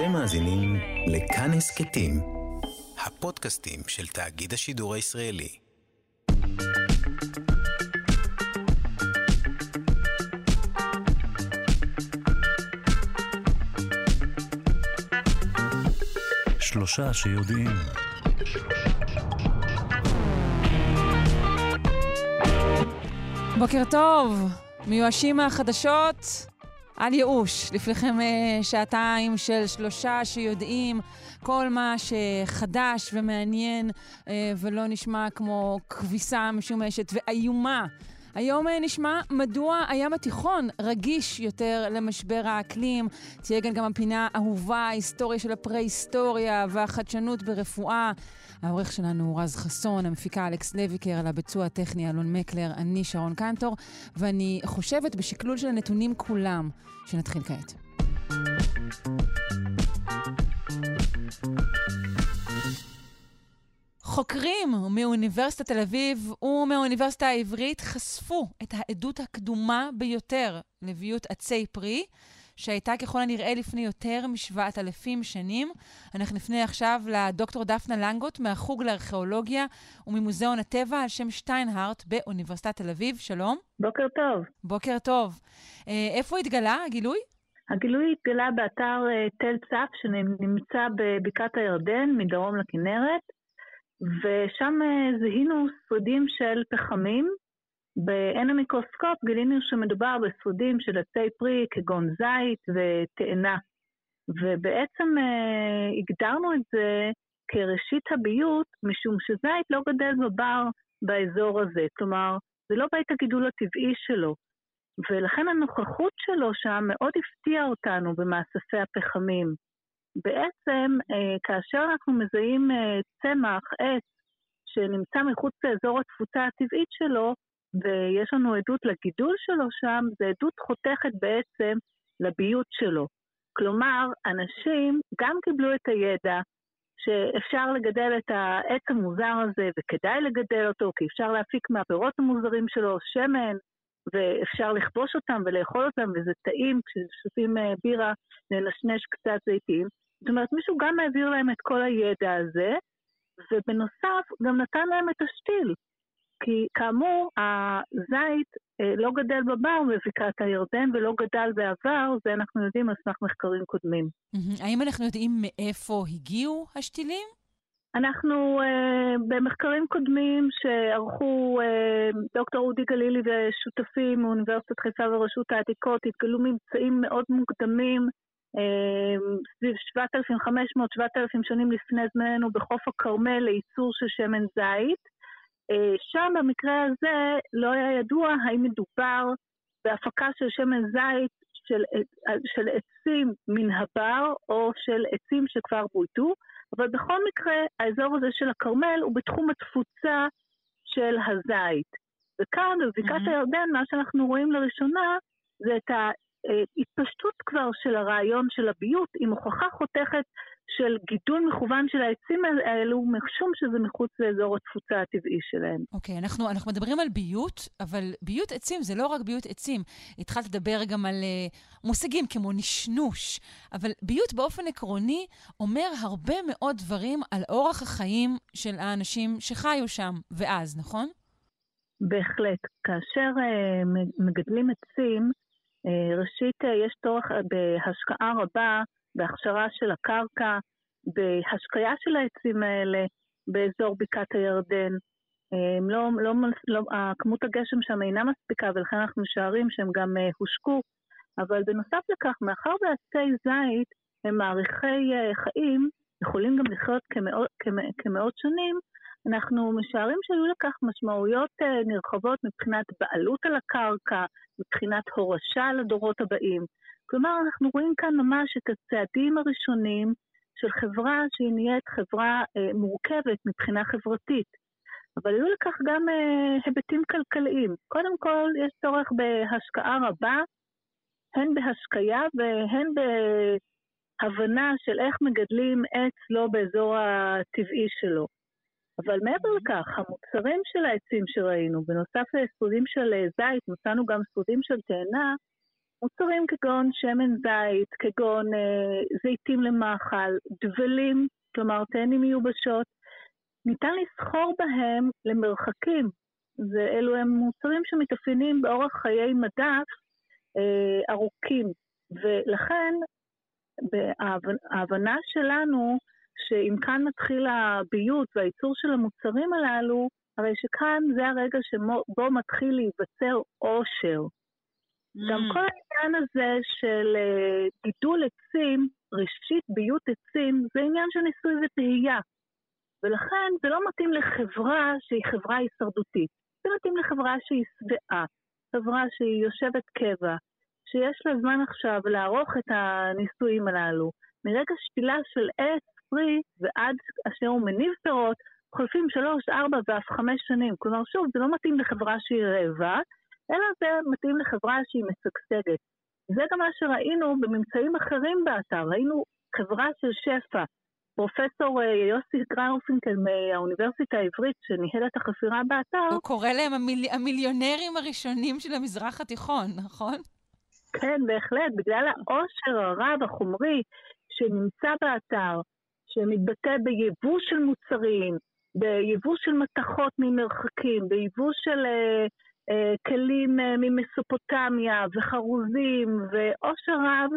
אתם מאזינים לכאן הסכתים, הפודקאסטים של תאגיד השידור הישראלי. שלושה שיודעים. בוקר טוב, מיואשים מהחדשות, על ייאוש. לפניכם uh, שעתיים של שלושה שיודעים כל מה שחדש ומעניין uh, ולא נשמע כמו כביסה משומשת ואיומה. היום uh, נשמע מדוע הים התיכון רגיש יותר למשבר האקלים. תהיה כאן גם הפינה האהובה, ההיסטוריה של הפרה-היסטוריה והחדשנות ברפואה. העורך שלנו הוא רז חסון, המפיקה אלכס לויקר, על הביצוע הטכני אלון מקלר, אני שרון קנטור, ואני חושבת בשקלול של הנתונים כולם, שנתחיל כעת. חוקרים מאוניברסיטת תל אביב ומהאוניברסיטה העברית חשפו את העדות הקדומה ביותר לביות עצי פרי. שהייתה ככל הנראה לפני יותר משבעת אלפים שנים. אנחנו נפנה עכשיו לדוקטור דפנה לנגוט מהחוג לארכיאולוגיה וממוזיאון הטבע על שם שטיינהארט באוניברסיטת תל אביב. שלום. בוקר טוב. בוקר טוב. אה, איפה התגלה הגילוי? הגילוי התגלה באתר אה, תל צף שנמצא בבקעת הירדן, מדרום לכנרת, ושם אה, זיהינו שרידים של פחמים בעין המיקרוסקופ גילינו שמדובר בשרידים של עצי פרי כגון זית ותאנה. ובעצם אה, הגדרנו את זה כראשית הביות, משום שזית לא גדל בבר באזור הזה. כלומר, זה לא בית הגידול הטבעי שלו. ולכן הנוכחות שלו שם מאוד הפתיעה אותנו במאספי הפחמים. בעצם, אה, כאשר אנחנו מזהים אה, צמח, עץ, שנמצא מחוץ לאזור התפוצה הטבעית שלו, ויש לנו עדות לגידול שלו שם, זה עדות חותכת בעצם לביות שלו. כלומר, אנשים גם קיבלו את הידע שאפשר לגדל את העץ המוזר הזה, וכדאי לגדל אותו, כי אפשר להפיק מהפירות המוזרים שלו שמן, ואפשר לכבוש אותם ולאכול אותם, וזה טעים כששותים אה, בירה, לנשנש קצת זיתים. זאת אומרת, מישהו גם העביר להם את כל הידע הזה, ובנוסף, גם נתן להם את השתיל. כי כאמור, הזית אה, לא גדל בבר בבקעת הירדן ולא גדל בעבר, זה אנחנו יודעים על סמך מחקרים קודמים. האם אנחנו יודעים מאיפה הגיעו השתילים? אנחנו uh, במחקרים קודמים שערכו uh, דוקטור אודי גלילי ושותפים מאוניברסיטת חיפה ורשות העתיקות, התגלו ממצאים מאוד מוקדמים, uh, סביב 7,500-7,000 שנים לפני זמננו בחוף הכרמל לייצור של שמן זית. אה, שם במקרה הזה לא היה ידוע האם מדובר בהפקה של שמן זית של, אה, של עצים מן הבר או של עצים שכבר בויתו, אבל בכל מקרה האזור הזה של הכרמל הוא בתחום התפוצה של הזית. וכאן בבקעת mm-hmm. הירדן מה שאנחנו רואים לראשונה זה את ההתפשטות כבר של הרעיון של הביות עם הוכחה חותכת של גידול מכוון של העצים האלו, משום שזה מחוץ לאזור התפוצה הטבעי שלהם. אוקיי, okay, אנחנו, אנחנו מדברים על ביות, אבל ביות עצים זה לא רק ביות עצים. התחלת לדבר גם על uh, מושגים כמו נשנוש, אבל ביות באופן עקרוני אומר הרבה מאוד דברים על אורח החיים של האנשים שחיו שם ואז, נכון? בהחלט. כאשר uh, מגדלים עצים, uh, ראשית uh, יש צורך בהשקעה רבה בהכשרה של הקרקע, בהשקיה של העצים האלה באזור בקעת הירדן. לא, לא, לא, כמות הגשם שם אינה מספיקה ולכן אנחנו משערים שהם גם uh, הושקו, אבל בנוסף לכך, מאחר ועצי זית הם מעריכי uh, חיים, יכולים גם לחיות כמאות, כמאות, כמאות שנים, אנחנו משערים שהיו לכך משמעויות נרחבות מבחינת בעלות על הקרקע, מבחינת הורשה לדורות הבאים. כלומר, אנחנו רואים כאן ממש את הצעדים הראשונים של חברה שהיא נהיית חברה אה, מורכבת מבחינה חברתית. אבל היו לכך גם אה, היבטים כלכליים. קודם כל, יש צורך בהשקעה רבה, הן בהשקיה והן בהבנה של איך מגדלים עץ לא באזור הטבעי שלו. אבל מעבר לכך, המוצרים של העצים שראינו, בנוסף לשרודים של זית, מצאנו גם שרודים של תאנה, מוצרים כגון שמן זית, כגון אה, זיתים למאכל, דבלים, כלומר תאנים מיובשות, ניתן לסחור בהם למרחקים. ואלו הם מוצרים שמתאפיינים באורח חיי מדף אה, ארוכים, ולכן ההבנה שלנו שאם כאן מתחיל הביות והייצור של המוצרים הללו, הרי שכאן זה הרגע שבו מתחיל להיווצר עושר. Mm. גם כל העניין הזה של אה, גידול עצים, ראשית ביות עצים, זה עניין של ניסוי וטהייה. ולכן זה לא מתאים לחברה שהיא חברה הישרדותית. זה מתאים לחברה שהיא שבעה, חברה שהיא יושבת קבע, שיש לה זמן עכשיו לערוך את הניסויים הללו. מרגע שתילה של עץ פרי ועד אשר הוא מניב פירות, חולפים שלוש, ארבע ואף חמש שנים. כלומר, שוב, זה לא מתאים לחברה שהיא רעבה, אלא זה מתאים לחברה שהיא משגשגת. זה גם מה שראינו בממצאים אחרים באתר. ראינו חברה של שפע. פרופסור אה, יוסי גראופינקל מהאוניברסיטה העברית, שניהל את החפירה באתר... הוא קורא להם המיל... המיליונרים הראשונים של המזרח התיכון, נכון? כן, בהחלט, בגלל העושר הרב החומרי שנמצא באתר, שמתבטא ביבוא של מוצרים, ביבוא של מתכות ממרחקים, ביבוא של אה, כלים אה, ממסופוטמיה וחרוזים ועושר רב,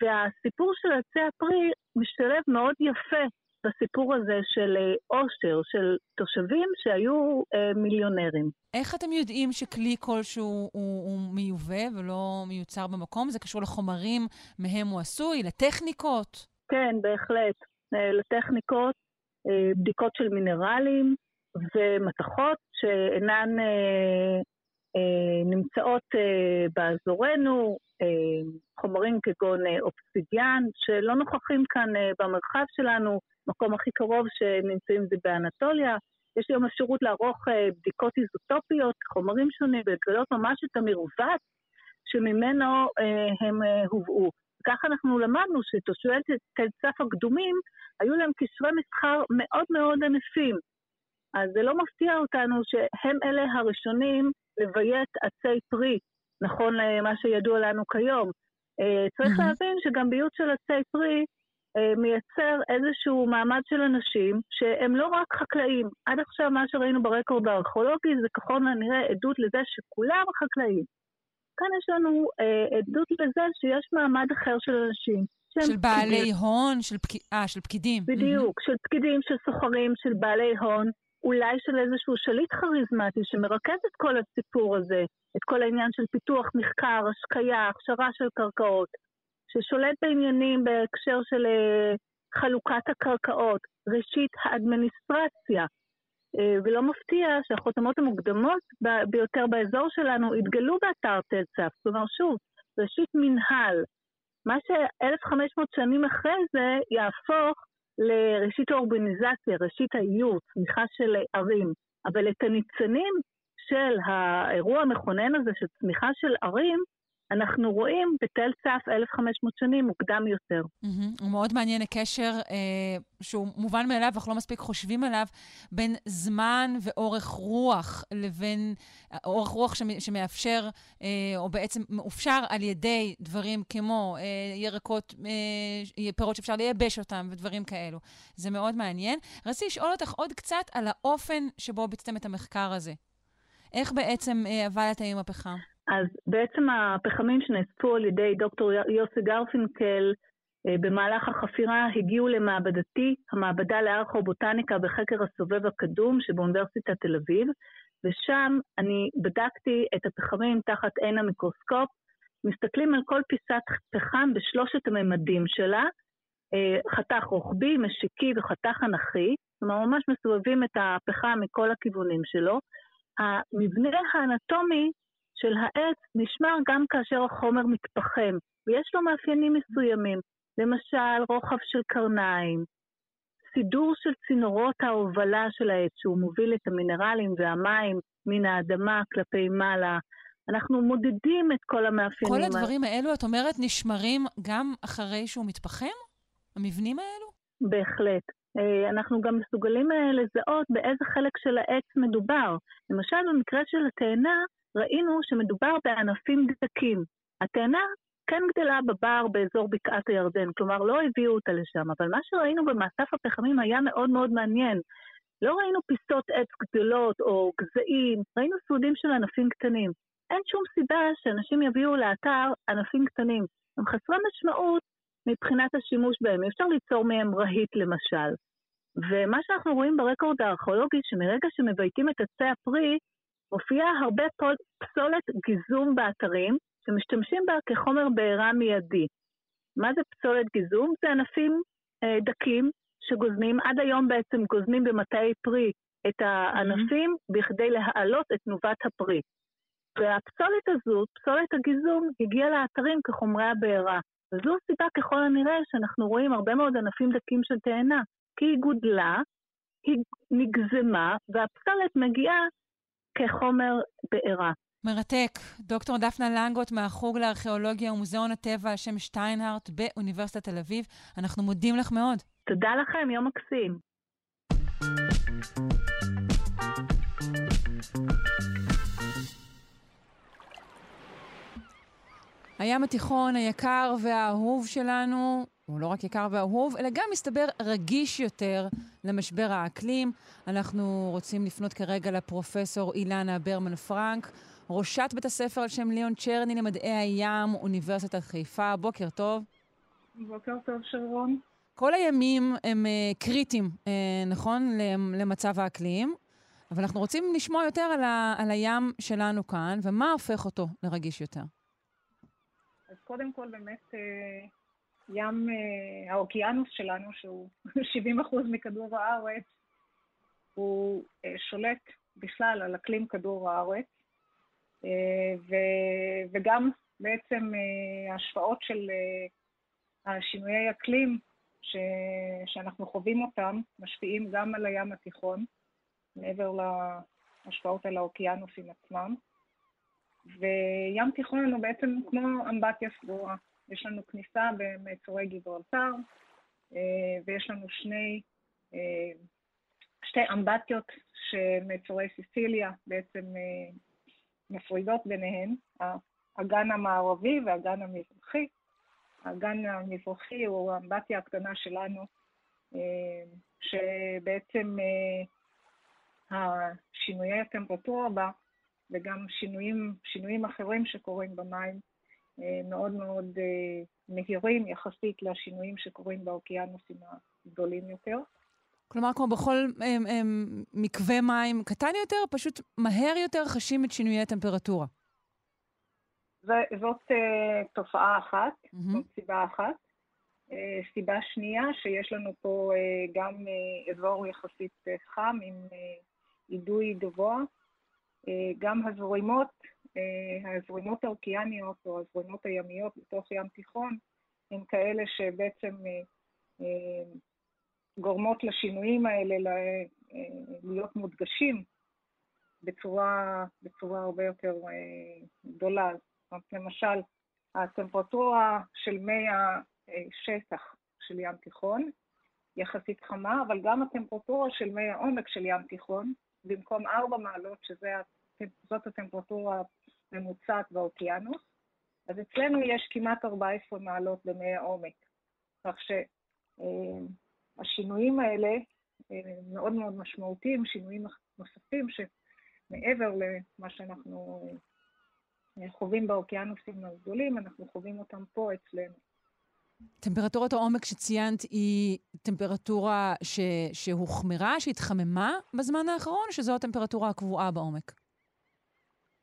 והסיפור של עצי הפרי משתלב מאוד יפה בסיפור הזה של עושר, של תושבים שהיו אה, מיליונרים. איך אתם יודעים שכלי כלשהו הוא, הוא מיובא ולא מיוצר במקום? זה קשור לחומרים מהם הוא עשוי, לטכניקות? כן, בהחלט. אה, לטכניקות, אה, בדיקות של מינרלים ומתכות שאינן אה, נמצאות באזורנו, חומרים כגון אופסידיאן, שלא נוכחים כאן במרחב שלנו, המקום הכי קרוב שנמצאים זה באנטוליה. יש היום אפשרות לערוך בדיקות איזוטופיות, חומרים שונים, ולגלות ממש את המרווח שממנו הם הובאו. כך אנחנו למדנו שתושבי תל צף הקדומים, היו להם קשרי מסחר מאוד מאוד ענפים. אז זה לא מפתיע אותנו שהם אלה הראשונים לביית עצי פרי, נכון למה שידוע לנו כיום. אה, צריך. להבין שגם ביות של עצי פרי אה, מייצר איזשהו מעמד של אנשים שהם לא רק חקלאים. עד עכשיו מה שראינו ברקורד הארכיאולוגי זה ככל הנראה עדות לזה שכולם חקלאים. כאן יש לנו אה, עדות לזה שיש מעמד אחר של אנשים. של בעלי פקידים. הון, של, פק... 아, של פקידים. בדיוק, mm-hmm. של פקידים, של סוחרים, של בעלי הון, אולי של איזשהו שליט כריזמטי שמרכז את כל הסיפור הזה, את כל העניין של פיתוח מחקר, השקיה, הכשרה של קרקעות, ששולט בעניינים בהקשר של אה, חלוקת הקרקעות, ראשית האדמיניסטרציה, אה, ולא מפתיע שהחותמות המוקדמות ביותר באזור שלנו התגלו באתר תל צף. כלומר, שוב, ראשית מנהל. מה ש-1500 שנים אחרי זה יהפוך לראשית האורבניזציה, ראשית האיות, צמיחה של ערים. אבל את הניצנים של האירוע המכונן הזה של צמיחה של ערים, אנחנו רואים בתל צף 1,500 שנים מוקדם יותר. Mm-hmm. הוא מאוד מעניין הקשר אה, שהוא מובן מאליו, אך לא מספיק חושבים עליו, בין זמן ואורך רוח לבין אורך רוח שמאפשר, אה, או בעצם מאופשר על ידי דברים כמו אה, ירקות, אה, פירות שאפשר לייבש אותם ודברים כאלו. זה מאוד מעניין. רציתי לשאול אותך עוד קצת על האופן שבו ביצעתם את המחקר הזה. איך בעצם אה, עבדתם עם הפחם? אז בעצם הפחמים שנאספו על ידי דוקטור יוסי גרפינקל אה, במהלך החפירה הגיעו למעבדתי, המעבדה לארכובוטניקה בחקר הסובב הקדום שבאוניברסיטת תל אביב, ושם אני בדקתי את הפחמים תחת עין המיקרוסקופ, מסתכלים על כל פיסת פחם בשלושת הממדים שלה, אה, חתך רוחבי, משיקי וחתך אנכי, כלומר ממש מסובבים את הפחם מכל הכיוונים שלו. המבנה האנטומי של העץ נשמר גם כאשר החומר מתפחם, ויש לו מאפיינים מסוימים, למשל רוחב של קרניים, סידור של צינורות ההובלה של העץ, שהוא מוביל את המינרלים והמים מן האדמה כלפי מעלה. אנחנו מודדים את כל המאפיינים. כל הדברים האלו, את אומרת, נשמרים גם אחרי שהוא מתפחם? המבנים האלו? בהחלט. אה, אנחנו גם מסוגלים אה, לזהות באיזה חלק של העץ מדובר. למשל, במקרה של התאנה, ראינו שמדובר בענפים דקים. התאנה כן גדלה בבר באזור בקעת הירדן, כלומר לא הביאו אותה לשם, אבל מה שראינו במאסף הפחמים היה מאוד מאוד מעניין. לא ראינו פיסות עץ גדולות או גזעים, ראינו סעודים של ענפים קטנים. אין שום סיבה שאנשים יביאו לאתר ענפים קטנים. הם חסרי משמעות מבחינת השימוש בהם. אי אפשר ליצור מהם רהיט למשל. ומה שאנחנו רואים ברקורד הארכיאולוגי, שמרגע שמבייתים את עצי הפרי, מופיעה הרבה פסולת גיזום באתרים, שמשתמשים בה כחומר בעירה מיידי. מה זה פסולת גיזום? זה ענפים אה, דקים שגוזמים, עד היום בעצם גוזמים במטעי פרי את הענפים mm-hmm. בכדי להעלות את תנובת הפרי. והפסולת הזו, פסולת הגיזום, הגיעה לאתרים כחומרי הבעירה. וזו הסיבה ככל הנראה שאנחנו רואים הרבה מאוד ענפים דקים של תאנה, כי היא גודלה, היא נגזמה, והפסולת מגיעה כחומר בעירה. מרתק. דוקטור דפנה לנגוט מהחוג לארכיאולוגיה ומוזיאון הטבע על שם שטיינהארט באוניברסיטת תל אביב. אנחנו מודים לך מאוד. תודה לכם, יום מקסים. הים התיכון היקר והאהוב שלנו, הוא לא רק יקר ואהוב, אלא גם מסתבר רגיש יותר למשבר האקלים. אנחנו רוצים לפנות כרגע לפרופסור אילנה ברמן פרנק, ראשת בית הספר על שם ליאון צ'רני למדעי הים, אוניברסיטת חיפה. בוקר טוב. בוקר טוב, שרון. כל הימים הם uh, קריטיים, uh, נכון, למצב האקלים, אבל אנחנו רוצים לשמוע יותר על, ה, על הים שלנו כאן, ומה הופך אותו לרגיש יותר. אז קודם כל באמת uh, ים, uh, האוקיינוס שלנו, שהוא 70 מכדור הארץ, הוא uh, שולט בכלל על אקלים כדור הארץ, אה, וגם בעצם אה, ההשפעות של אה, השינויי אקלים ש, שאנחנו חווים אותם משפיעים גם על הים התיכון, מעבר להשפעות על האוקיינוסים עצמם. וים תיכון הוא בעצם כמו אמבטיה סגורה. יש לנו כניסה במצורי גיברלטר, ויש לנו שני, שתי אמבטיות שמצורי סיסיליה בעצם מפרידות ביניהן, האגן המערבי והאגן המזרחי. האגן המזרחי הוא האמבטיה הקטנה שלנו, אה, שבעצם אה, השינויי הטמפרטורה בה וגם שינויים, שינויים אחרים שקורים במים אה, מאוד מאוד מהירים יחסית לשינויים שקורים באוקיינוסים הגדולים יותר. כלומר, כמו בכל הם, הם, מקווה מים קטן יותר, פשוט מהר יותר חשים את שינויי הטמפרטורה. זאת uh, תופעה אחת, mm-hmm. זאת סיבה אחת. Uh, סיבה שנייה, שיש לנו פה uh, גם uh, אזור יחסית uh, חם עם uh, אידוי גבוה. Uh, גם הזרימות, הזרימות האוקייניות או הזרימות הימיות בתוך ים תיכון, הן כאלה שבעצם uh, uh, גורמות לשינויים האלה אה, להיות מודגשים בצורה, בצורה הרבה יותר אה, גדולה. זאת אומרת, למשל, הטמפרטורה של מי השטח של ים תיכון יחסית חמה, אבל גם הטמפרטורה של מי העומק של ים תיכון, במקום 4 מעלות, שזאת הטמפרטורה הממוצעת באוקיינוס, אז אצלנו יש כמעט 14 מעלות במי העומק. כך ש... אה, האלה אה, מאוד מאוד משמעותיים, שינויים נוספים שמעבר למה שאנחנו אה, חווים באוקיינוסים הגדולים, אנחנו חווים אותם פה אצלנו. טמפרטורת העומק שציינת היא טמפרטורה ש... שהוחמרה, שהתחממה בזמן האחרון, שזו הטמפרטורה הקבועה בעומק?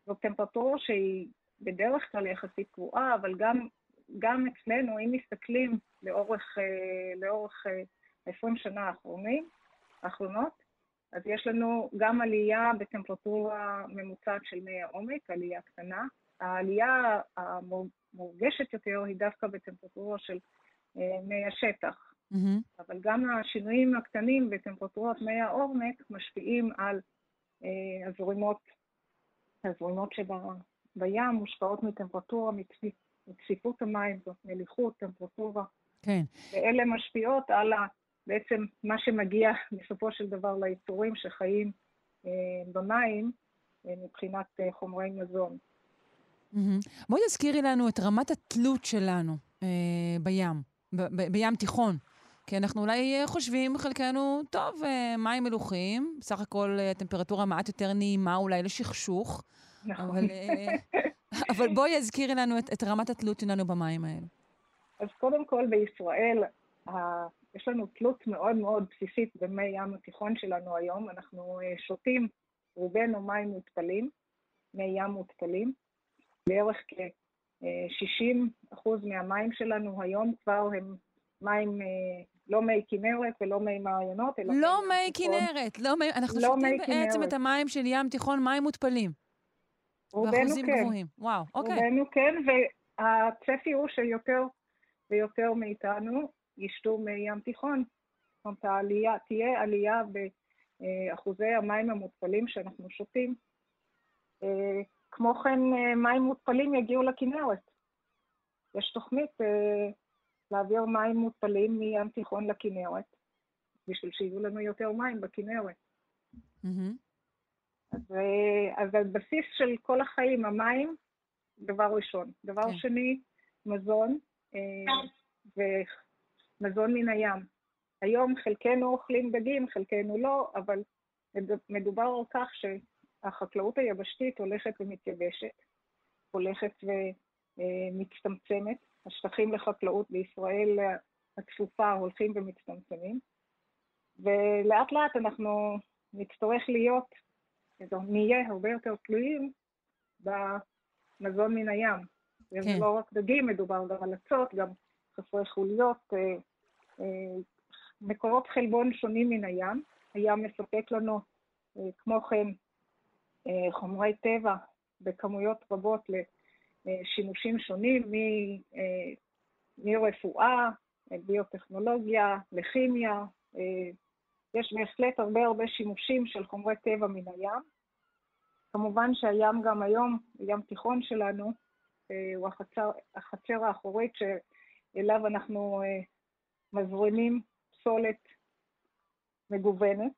זו טמפרטורה שהיא בדרך כלל יחסית קבועה, אבל גם, גם אצלנו, אם מסתכלים לאורך, אה, לאורך ה-20 שנה האחרונים, האחרונות, אז יש לנו גם עלייה בטמפרטורה ממוצעת של מי העומק, עלייה קטנה. העלייה המורגשת יותר היא דווקא בטמפרטורה של אה, מי השטח. Mm-hmm. אבל גם השינויים הקטנים בטמפרטורות מי העומק משפיעים על אה, הזרימות, הזרימות שבים מושפעות מטמפרטורה, מצפיפות המים, זאת מליחות, טמפרטורה. כן. ואלה משפיעות על בעצם מה שמגיע בסופו של דבר ליצורים שחיים אה, במים אה, מבחינת אה, חומרי מזון. Mm-hmm. בואי תזכירי לנו את רמת התלות שלנו אה, בים, ב- ב- בים תיכון. כי אנחנו אולי אה, חושבים, חלקנו, טוב, אה, מים מלוכים, בסך הכל אה, טמפרטורה מעט יותר נעימה אולי לשכשוך. נכון. אבל, אבל בואי יזכירי לנו את, את רמת התלות שלנו במים האלה. אז קודם כל, בישראל, ה... יש לנו תלות מאוד מאוד בסיסית במי ים התיכון שלנו היום. אנחנו שותים רובנו מים מותפלים, מי ים מותפלים. בערך כ-60% מהמים שלנו היום כבר הם מים, אה, לא מי כנרת ולא מי מעיינות, אלא... לא מי כנרת, לא מי... אנחנו לא שותים בעצם כנרת. את המים של ים תיכון, מים מותפלים. רובנו באחוזים כן. גבוהים. וואו, אוקיי. רובנו כן, והצפי הוא שיותר ויותר מאיתנו ישתו מי ים תיכון. זאת אומרת, העלייה, תהיה עלייה באחוזי המים המותפלים שאנחנו שותים. אה, כמו כן, אה, מים מותפלים יגיעו לכנרת. יש תוכנית אה, להעביר מים מותפלים מים תיכון לכנרת, בשביל שיהיו לנו יותר מים בכנרת. Mm-hmm. אז, אז הבסיס של כל החיים, המים, דבר ראשון. דבר okay. כן. שני, מזון, ומזון מן הים. היום חלקנו אוכלים דגים, חלקנו לא, אבל מדובר על כך שהחקלאות היבשתית הולכת ומתייבשת, הולכת ומצטמצמת. השטחים לחקלאות בישראל הצפופה הולכים ומצטמצמים, ולאט לאט אנחנו נצטרך להיות, נהיה הרבה יותר תלויים במזון מן הים. כן. וזה לא רק דגים, מדובר גם על אצות, גם חסרי חוליות, אה, אה, מקורות חלבון שונים מן הים. הים מספק לנו, אה, כמו כן, חומרי טבע בכמויות רבות לשימושים שונים, מרפואה, ביוטכנולוגיה, לכימיה. יש בהחלט הרבה הרבה שימושים של חומרי טבע מן הים. כמובן שהים גם היום, ים תיכון שלנו, הוא החצר, החצר האחורית שאליו אנחנו מזרימים פסולת מגוונת.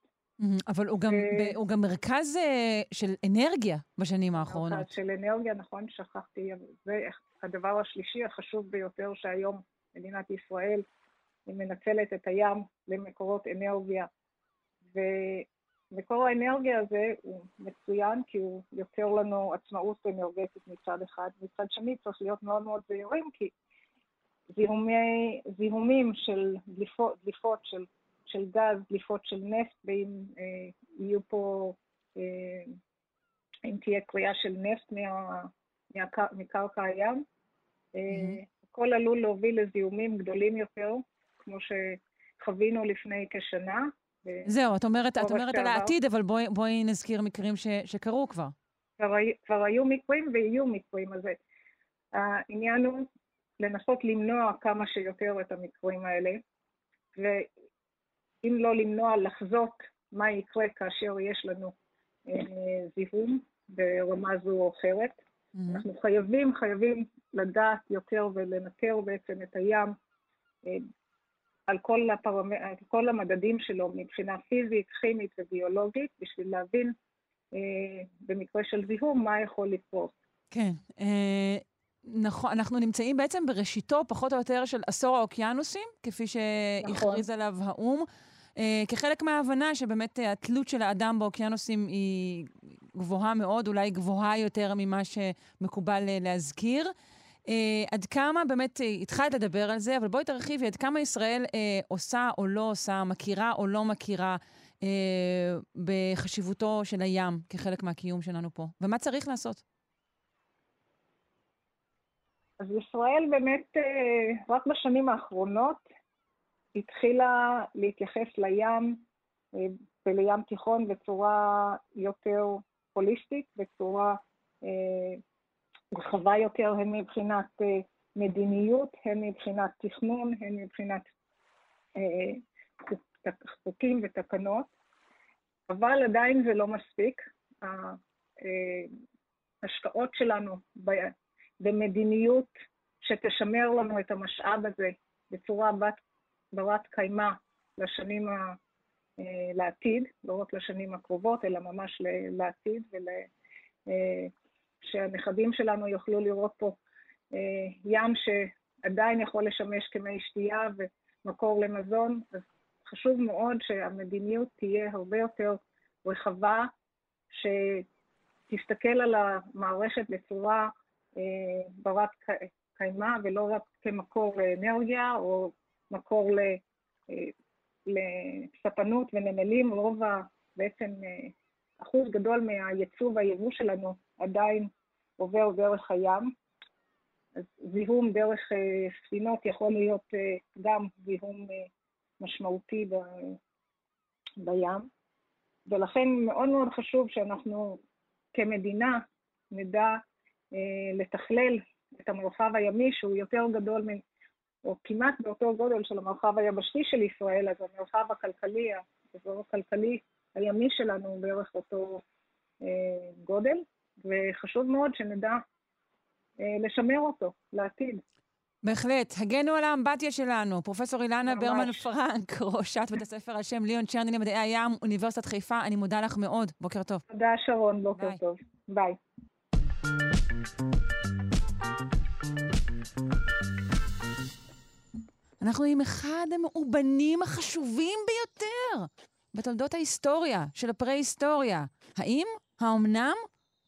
אבל הוא גם, ו... הוא גם מרכז אה, של אנרגיה בשנים האחרונות. מרכז של אנרגיה, נכון, שכחתי. זה הדבר השלישי החשוב ביותר שהיום מדינת ישראל מנצלת את הים למקורות אנרגיה. ומקור האנרגיה הזה הוא מצוין כי הוא יוצר לנו עצמאות אנרגטית מצד אחד. מצד שני צריך להיות מאוד מאוד זהירים כי זיהומי, זיהומים של דליפות, דליפות של, של גז, דליפות של נפט, ואם אה, יהיו פה, אה, אם תהיה קריאה של נפט מה, מה, מקרקע הים, אה, mm-hmm. הכל עלול להוביל לזיהומים גדולים יותר, כמו שחווינו לפני כשנה. זהו, את אומרת, את אומרת על העתיד, אבל בואי, בואי נזכיר מקרים ש, שקרו כבר. כבר, כבר היו מקרים ויהיו מקרים, אז העניין הוא לנסות למנוע כמה שיותר את המקרים האלה, ואם לא למנוע, לחזות מה יקרה כאשר יש לנו אה, זיהום ברמה זו או אחרת. Mm-hmm. אנחנו חייבים, חייבים לדעת יותר ולנטר בעצם את הים אה, על כל, הפרמ... על כל המדדים שלו מבחינה פיזית, כימית וביולוגית, בשביל להבין אה, במקרה של זיהום מה יכול לקרות. כן. אה, נכון, אנחנו נמצאים בעצם בראשיתו, פחות או יותר, של עשור האוקיינוסים, כפי שהכריז נכון. עליו האו"ם, כחלק מההבנה שבאמת אה, התלות של האדם באוקיינוסים היא גבוהה מאוד, אולי גבוהה יותר ממה שמקובל אה, להזכיר. אה, עד כמה, באמת, אה, התחלת לדבר על זה, אבל בואי תרחיבי, עד כמה ישראל אה, עושה או לא עושה, מכירה או לא מכירה אה, בחשיבותו של הים כחלק מהקיום שלנו פה, ומה צריך לעשות? אז ישראל באמת אה, רק בשנים האחרונות התחילה להתייחס לים אה, ולים תיכון בצורה יותר הוליסטית, בצורה אה, רחבה יותר, הן מבחינת מדיניות, הן מבחינת תכנון, הן מבחינת חוקים ותקנות, אבל עדיין זה לא מספיק. ההשקעות שלנו במדיניות שתשמר לנו את המשאב הזה בצורה בת, ברת קיימא לשנים ה, אה, לעתיד, לא רק לשנים הקרובות, אלא ממש לעתיד שהנכדים שלנו יוכלו לראות פה אה, ים שעדיין יכול לשמש כמי שתייה ומקור למזון, אז חשוב מאוד שהמדיניות תהיה הרבה יותר רחבה, שתסתכל על המערכת בצורה אה, ברת קיימא ולא רק כמקור לאנרגיה או מקור אה, לספנות ונמלים, רוב ה... בעצם אה, אחוז גדול מהייצוא והייבוא שלנו עדיין עובר דרך הים. אז זיהום דרך אה, ספינות יכול להיות גם זיהום משמעותי ב... בים, ולכן מאוד מאוד חשוב שאנחנו כמדינה נדע לתכלל את המרחב הימי שהוא יותר גדול או כמעט באותו גודל של המרחב היבשתי של ישראל, אז המרחב הכלכלי, האזור הכלכלי הימי שלנו הוא בערך אותו אה, גודל, וחשוב מאוד שנדע אה, לשמר אותו לעתיד. בהחלט. הגנו על האמבטיה שלנו. פרופ' אילנה ברמן פרנק, ראשת בית הספר על שם ליאון צ'רני למדעי הים, אוניברסיטת חיפה, אני מודה לך מאוד. בוקר טוב. תודה, שרון. בוקר טוב. ביי. ביי. אנחנו עם אחד המאובנים החשובים ביותר בתולדות ההיסטוריה, של הפרה-היסטוריה. האם? האומנם?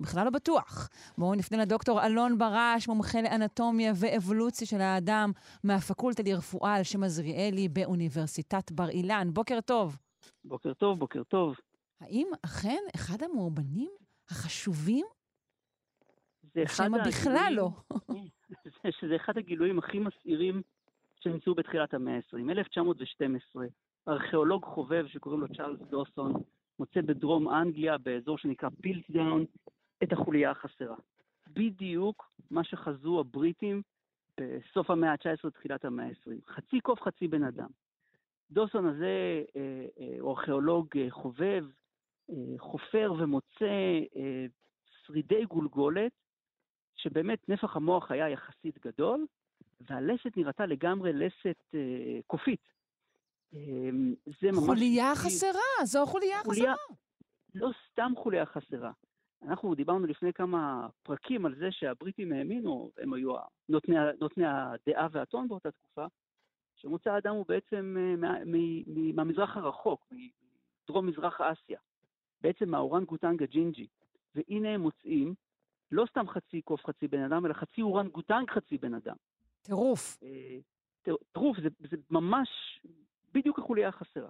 בכלל לא בטוח. בואו נפנה לדוקטור אלון ברש, מומחה לאנטומיה ואבולוציה של האדם מהפקולטה לרפואה על שם עזריאלי באוניברסיטת בר אילן. בוקר טוב. בוקר טוב, בוקר טוב. האם אכן אחד המאובנים החשובים? זה אחד הגילויים... בכלל לא. שזה אחד הגילויים הכי מסעירים שנמצאו בתחילת המאה ה-20. 1912, ארכיאולוג חובב שקוראים לו צ'ארלס דוסון, מוצא בדרום אנגליה, באזור שנקרא פילסדאון, את החוליה החסרה. בדיוק מה שחזו הבריטים בסוף המאה ה-19 ותחילת המאה ה-20. חצי קוף, חצי בן אדם. דוסון הזה אה, אה, הוא ארכיאולוג אה, חובב, חופר ומוצא שרידי גולגולת, שבאמת נפח המוח היה יחסית גדול, והלסת נראתה לגמרי לסת אה, קופית. אה, זה ממש... חוליה חסרה, זו חוליה חסרה. לא סתם חוליה חסרה. אנחנו דיברנו לפני כמה פרקים על זה שהבריטים האמינו, הם היו נותני, נותני הדעה והטון באותה תקופה, שמוצא האדם הוא בעצם אה, מהמזרח הרחוק, מדרום-מזרח אסיה, בעצם מהאורנגוטנג הג'ינג'י. והנה הם מוצאים לא סתם חצי קוף חצי בן אדם, אלא חצי אורנגוטנג חצי בן אדם. טירוף. אה, טירוף, זה, זה ממש בדיוק החוליה החסרה.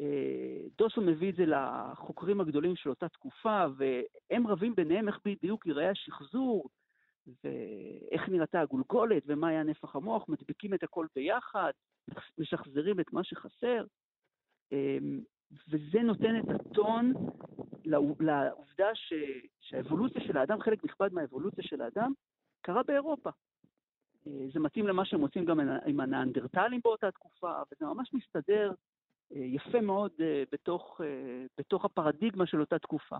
אה, דוסון מביא את זה לחוקרים הגדולים של אותה תקופה, והם רבים ביניהם איך בדיוק ייראה השחזור, ואיך נראתה הגולגולת, ומה היה נפח המוח, מדביקים את הכל ביחד, משחזרים את מה שחסר, אה, וזה נותן את הטון לעובדה ש, שהאבולוציה של האדם, חלק נכבד מהאבולוציה של האדם, קרה באירופה. אה, זה מתאים למה שהם עושים גם עם הנאנדרטלים באותה תקופה, וזה ממש מסתדר אה, יפה מאוד אה, בתוך, בתוך הפרדיגמה של אותה תקופה.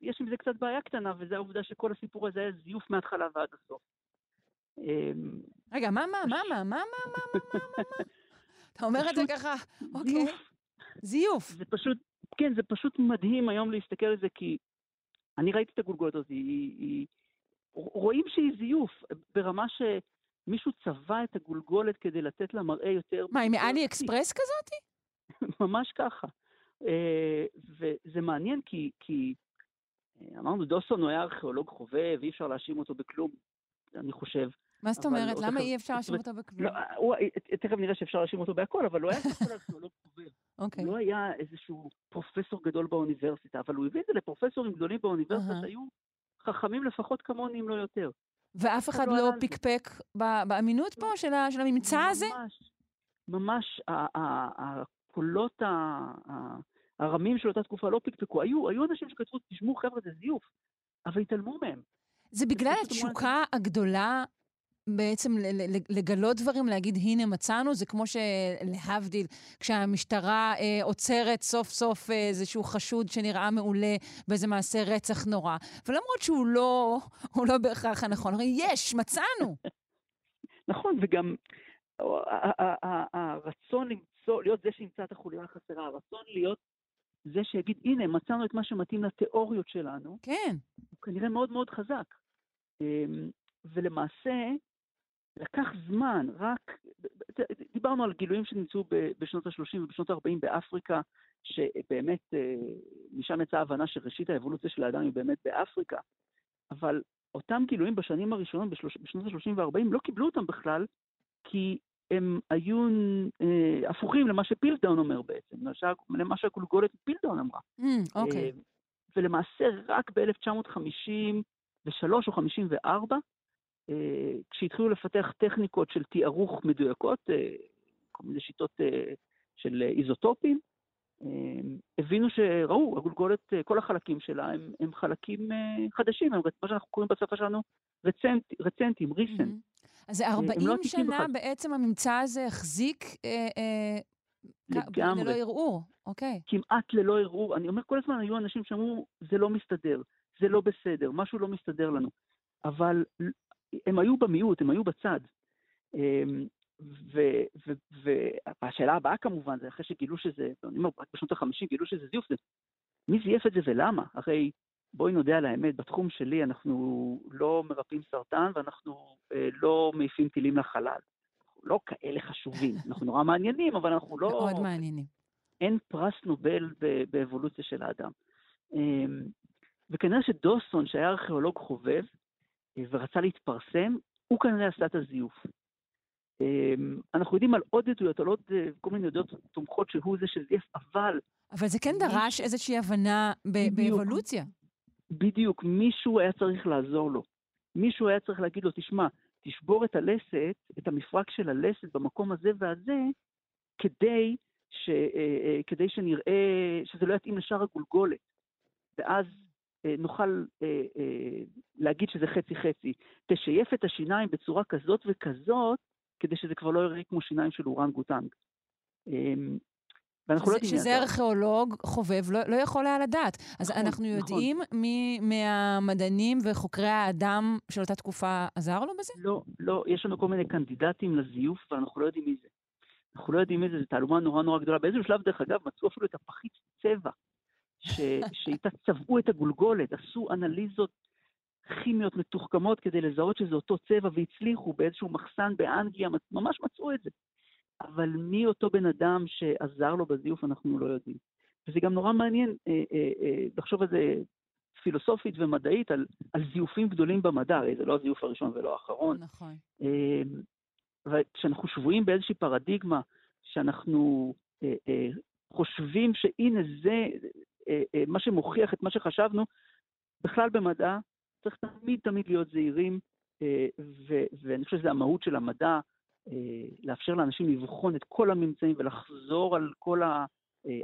יש עם זה קצת בעיה קטנה, וזו העובדה שכל הסיפור הזה היה זיוף מההתחלה ועד הסוף. רגע, מה, מה, מה, מה, מה, מה, מה, מה, מה, מה? אתה אומר את זה ככה, אוקיי. זיוף. זה פשוט, כן, זה פשוט מדהים היום להסתכל על זה, כי אני ראיתי את הגולגולת הזאת, היא, היא, רואים שהיא זיוף, ברמה שמישהו צבע את הגולגולת כדי לתת לה מראה יותר... מה, היא מאלי אקספרס כזאתי? ממש ככה. אה, וזה מעניין כי, כי אה, אמרנו, דוסון הוא היה ארכיאולוג חובב, אי אפשר להאשים אותו בכלום, אני חושב. מה זאת אומרת? למה אי אפשר להאשים אותו בכלום? לא, הוא, תכף נראה שאפשר להאשים אותו בהכל, אבל הוא היה ארכיאולוג חובב. אוקיי. הוא לא היה איזשהו פרופסור גדול באוניברסיטה, אבל הוא הביא את זה לפרופסורים גדולים באוניברסיטה שהיו חכמים לפחות כמוני, אם לא יותר. ואף אחד לא, לא פקפק באמינות פה של הממצא הזה? ממש, ממש, הקולות הרמים של אותה תקופה לא פקפקו. היו, היו אנשים שכתבו, תשמעו חבר'ה, זה זיוף, אבל התעלמו מהם. זה בגלל התשוקה הגדולה בעצם לגלות דברים, להגיד, הנה מצאנו, זה כמו שלהבדיל, כשהמשטרה אה, עוצרת סוף סוף אה, איזשהו חשוד שנראה מעולה באיזה מעשה רצח נורא. ולמרות שהוא לא, לא בהכרח הנכון, יש, מצאנו. נכון, וגם הרצון למצוא, להיות זה שימצא את החוליה החסרה, הרצון להיות, זה שיגיד, הנה, מצאנו את מה שמתאים לתיאוריות שלנו, כן. הוא כנראה מאוד מאוד חזק. אמ, ולמעשה, לקח זמן, רק, דיברנו על גילויים שנמצאו בשנות ה-30 ובשנות ה-40 באפריקה, שבאמת אה, משם יצאה ההבנה שראשית האבולוציה של האדם היא באמת באפריקה, אבל אותם גילויים בשנים הראשונות, בשנות ה-30 וה-40, לא קיבלו אותם בכלל, כי הם היו אה, הפוכים למה שפילדאון אומר בעצם, למה שהגולגולת פילדאון אמרה. Mm, אוקיי. אה, ולמעשה רק ב-1953 או 54, אה, כשהתחילו לפתח טכניקות של תיארוך מדויקות, אה, כל מיני שיטות אה, של איזוטופים, הבינו שראו, הגולגולת, כל החלקים שלה הם, הם חלקים חדשים, הם מה שאנחנו קוראים בשפה שלנו רצנט, רצנטים, ריסנט. Mm-hmm. אז זה 40 לא שנה בכלל. בעצם הממצא הזה החזיק אה, אה, לגמרי. ללא ערעור, אוקיי. כמעט ללא ערעור. אני אומר, כל הזמן היו אנשים שאמרו, זה לא מסתדר, זה לא בסדר, משהו לא מסתדר לנו. אבל הם היו במיעוט, הם היו בצד. אמ, והשאלה הבאה כמובן, זה אחרי שגילו שזה, אני אומר, רק בשנות ה-50 גילו שזה זיוף, זה מי זייף את זה ולמה? הרי בואי נודה על האמת, בתחום שלי אנחנו לא מרפאים סרטן ואנחנו אה, לא מעיפים טילים לחלל. אנחנו לא כאלה חשובים, אנחנו נורא מעניינים, אבל אנחנו לא... מאוד מעניינים. אין פרס נובל באבולוציה של האדם. אה, וכנראה שדוסון, שהיה ארכיאולוג חובב, ורצה להתפרסם, הוא כנראה עשה את הזיוף. אמ, אנחנו יודעים על עוד עדויות, על עוד אה, כל מיני עדויות תומכות שהוא זה שזייף, אבל... אבל זה כן דרש איזושהי הבנה באבולוציה. בדיוק, מישהו היה צריך לעזור לו. מישהו היה צריך להגיד לו, תשמע, תשבור את הלסת, את המפרק של הלסת במקום הזה והזה, כדי, ש, אה, אה, כדי שנראה, שזה לא יתאים לשאר הגולגולת. ואז נוכל אה, אה, להגיד שזה חצי-חצי. תשייף את השיניים בצורה כזאת וכזאת, כדי שזה כבר לא יראה כמו שיניים של אורנגוטנג. אמ, ואנחנו לא יודעים... שזה ארכיאולוג חובב לא, לא יכול היה לדעת. אז נכון, אנחנו נכון. יודעים נכון. מי מהמדענים וחוקרי האדם של אותה תקופה עזר לו בזה? לא, לא, יש לנו כל מיני קנדידטים לזיוף, ואנחנו לא יודעים מי זה. אנחנו לא יודעים מי זה, זו תעלומה נורא נורא גדולה. באיזשהו שלב, דרך אגב, מצאו אפילו את הפחית צבע ש, שאיתה צבעו את הגולגולת, עשו אנליזות כימיות מתוחכמות כדי לזהות שזה אותו צבע, והצליחו באיזשהו מחסן באנגליה, ממש מצאו את זה. אבל מי אותו בן אדם שעזר לו בזיוף, אנחנו לא יודעים. וזה גם נורא מעניין אה, אה, אה, לחשוב על זה פילוסופית ומדעית, על, על זיופים גדולים במדע, הרי זה לא הזיוף הראשון ולא האחרון. נכון. אה, וכשאנחנו שבויים באיזושהי פרדיגמה, שאנחנו אה, אה, חושבים שהנה זה, אה, אה, מה שמוכיח את מה שחשבנו, בכלל במדע צריך תמיד תמיד להיות זהירים, אה, ואני חושב שזו המהות של המדע, לאפשר לאנשים לבחון את כל הממצאים ולחזור על כל, ה,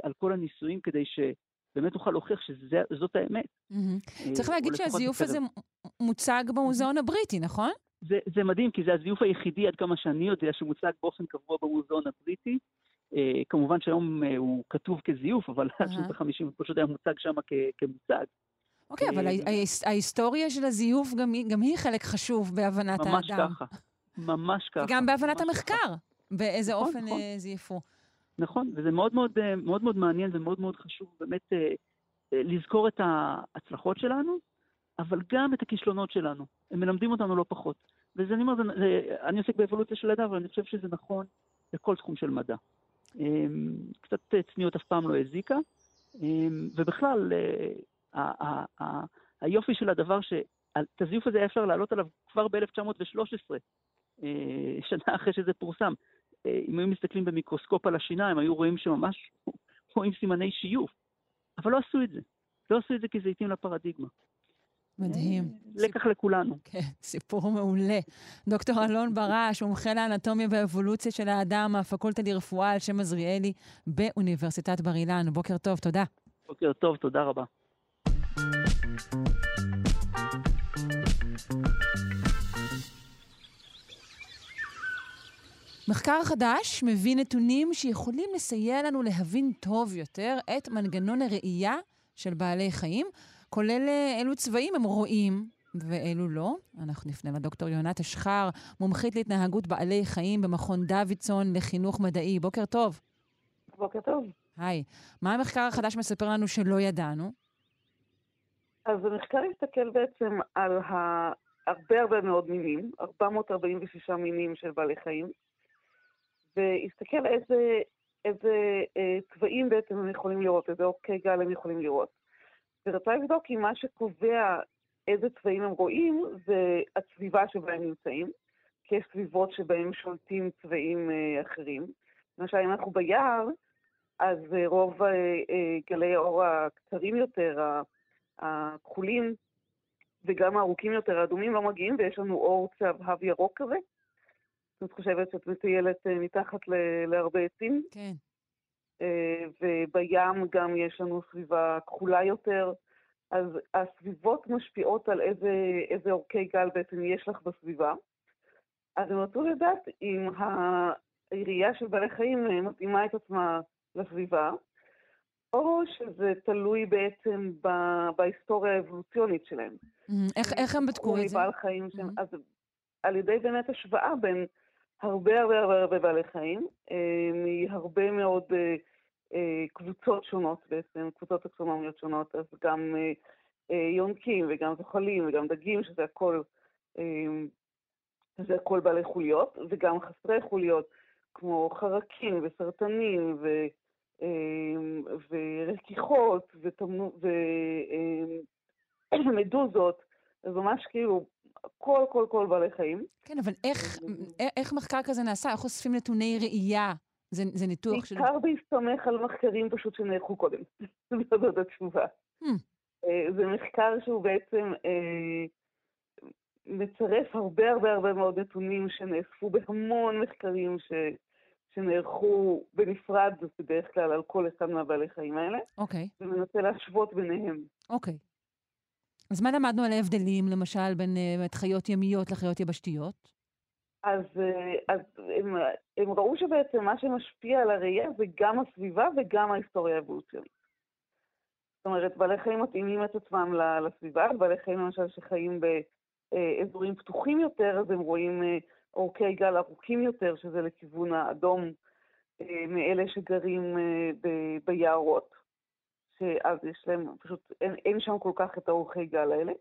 על כל הניסויים כדי שבאמת נוכל להוכיח שזאת האמת. Mm-hmm. צריך להגיד שהזיוף הזה מוצג במוזיאון הבריטי, נכון? זה, זה מדהים, כי זה הזיוף היחידי, עד כמה שאני יודע, שמוצג באופן קבוע במוזיאון הבריטי. אה, כמובן שהיום אה, הוא כתוב כזיוף, אבל עד שנות ה-50 הוא פשוט היה מוצג שם כמוצג. אוקיי, אבל אה, ההיסטוריה של הזיוף גם היא חלק חשוב בהבנת האדם. ממש ככה, ממש ככה. וגם בהבנת המחקר, באיזה נכון, אופן נכון. זייפו. נכון, וזה מאוד מאוד מעניין ומאוד מאוד חשוב באמת לזכור את ההצלחות שלנו, אבל גם את הכישלונות שלנו. הם מלמדים אותנו לא פחות. וזה, אני אומר, אני עוסק באבולוציה של אדם, אבל אני חושב שזה נכון לכל תחום של מדע. אמ, קצת צניעות אף פעם לא הזיקה, אמ, ובכלל, אה, היופי של הדבר, שאת הזיוף הזה היה אפשר לעלות עליו כבר ב-1913, אה, שנה אחרי שזה פורסם. אה, אם היו מסתכלים במיקרוסקופ על השיניים, היו רואים שממש רואים סימני שיוף. אבל לא עשו את זה. לא עשו את זה כי זה התאים לפרדיגמה. מדהים. לקח לכולנו. כן, סיפור מעולה. דוקטור אלון ברש, מומחה לאנטומיה ואבולוציה של האדם מהפקולטה לרפואה על שם עזריאלי באוניברסיטת בר אילן. בוקר טוב, תודה. בוקר טוב, תודה רבה. מחקר חדש מביא נתונים שיכולים לסייע לנו להבין טוב יותר את מנגנון הראייה של בעלי חיים. כולל אה, אילו צבעים הם רואים ואילו לא. אנחנו נפנה לדוקטור יונת אשחר, מומחית להתנהגות בעלי חיים במכון דוידסון לחינוך מדעי. בוקר טוב. בוקר טוב. היי. מה המחקר החדש מספר לנו שלא ידענו? אז המחקר הסתכל בעצם על ה... הרבה הרבה מאוד מינים, 446 מינים של בעלי חיים, והסתכל איזה, איזה אה, צבעים בעצם הם יכולים לראות, איזה אורכי גל הם יכולים לראות. ורצה לבדוק אם מה שקובע איזה צבעים הם רואים זה הסביבה שבה הם נמצאים, כי יש סביבות שבהם שולטים צבעים אה, אחרים. למשל, אם אנחנו ביער, אז אה, רוב אה, גלי האור הקצרים יותר, הכחולים, וגם הארוכים יותר, האדומים, לא מגיעים, ויש לנו אור צהבהב ירוק כזה. את חושבת שאת מטיילת מתחת להרבה עצים. כן. אה, ובים גם יש לנו סביבה כחולה יותר. אז הסביבות משפיעות על איזה, איזה אורכי גל בעצם יש לך בסביבה. אז הם רצו לדעת אם העירייה של בעלי חיים אה, מתאימה את עצמה לסביבה, או שזה תלוי בעצם בהיסטוריה האבולוציונית שלהם. Mm-hmm. איך, איך הם בדקו את זה? בעל חיים שהם, mm-hmm. אז על ידי באמת השוואה בין הרבה הרבה הרבה הרבה בעלי חיים, אה, מהרבה מאוד אה, אה, קבוצות שונות בעצם, קבוצות אקסונומיות שונות, אז גם יונקים וגם זוחלים וגם דגים, שזה הכל, שזה הכל בעלי חוליות, וגם חסרי חוליות, כמו חרקים וסרטנים ו... ורכיחות ומדוזות, אז ממש כאילו כל, כל, כל בעלי חיים. כן, אבל איך, איך מחקר כזה נעשה? איך אוספים נתוני ראייה? זה, זה ניתוח של... בעיקר בהסתמך על מחקרים פשוט שנערכו קודם. זאת התשובה. Hmm. אה, זה מחקר שהוא בעצם אה, מצרף הרבה הרבה הרבה מאוד נתונים שנאספו בהמון מחקרים ש... שנערכו בנפרד בדרך כלל על כל אחד מהבעלי חיים האלה. אוקיי. Okay. ומנסה להשוות ביניהם. אוקיי. Okay. אז מה למדנו על ההבדלים, למשל, בין uh, חיות ימיות לחיות יבשתיות? אז, uh, אז הם, הם ראו שבעצם מה שמשפיע על הראייה זה גם הסביבה וגם ההיסטוריה האבולוציונית. זאת אומרת, בעלי חיים מתאימים את עצמם לסביבה, בעלי חיים למשל שחיים באזורים אה, פתוחים יותר, אז הם רואים אורכי גל ארוכים יותר, שזה לכיוון האדום, מאלה שגרים ביערות. שאז יש להם, פשוט אין, אין שם כל כך את האורכי גל האלה.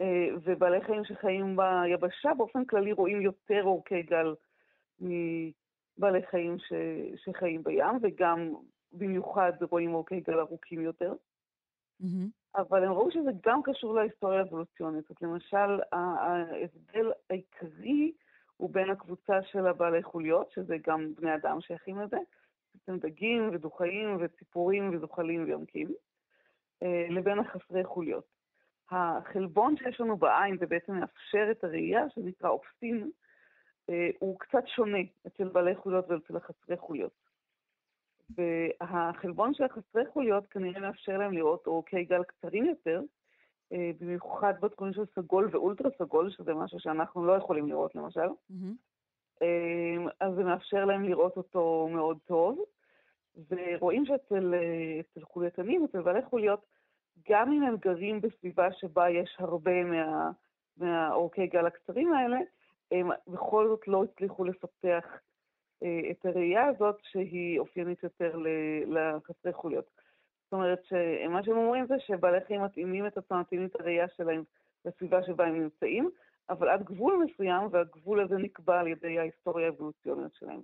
אה, ובעלי חיים שחיים ביבשה באופן כללי רואים יותר אורכי גל מבעלי חיים ש, שחיים בים, וגם במיוחד רואים אורכי גל ארוכים יותר. Mm-hmm. אבל הם ראו שזה גם קשור להיסטוריה האבולוציונית. אז למשל, ההבדל העיקרי הוא בין הקבוצה של הבעלי חוליות, שזה גם בני אדם שייכים לזה, בעצם דגים ודוחאים וציפורים וזוחלים ויונקים, אה, לבין החסרי חוליות. החלבון שיש לנו בעין ובעצם מאפשר את הראייה, שנקרא אופסין, אה, הוא קצת שונה אצל בעלי חוליות ואצל החסרי חוליות. והחלבון של החסרי חוליות כנראה מאפשר להם לראות אורכי גל קצרים יותר, אה, במיוחד בתחומים של סגול ואולטרה סגול, שזה משהו שאנחנו לא יכולים לראות למשל. Mm-hmm. אמ, אז זה מאפשר להם לראות אותו מאוד טוב. ורואים שאצל חולייתנים, אצל בעלי חוליות, גם אם הם גרים בסביבה שבה יש הרבה מה, מהאורכי גל הקצרים האלה, הם בכל זאת לא הצליחו לפתח אה, את הראייה הזאת שהיא אופיינית יותר לחסרי חוליות. זאת אומרת שמה שהם אומרים זה שבעלי חיים מתאימים את עצמם, מתאימים את הראייה שלהם לסביבה שבה הם נמצאים, אבל עד גבול מסוים, והגבול הזה נקבע על ידי ההיסטוריה האבולוציונית שלהם.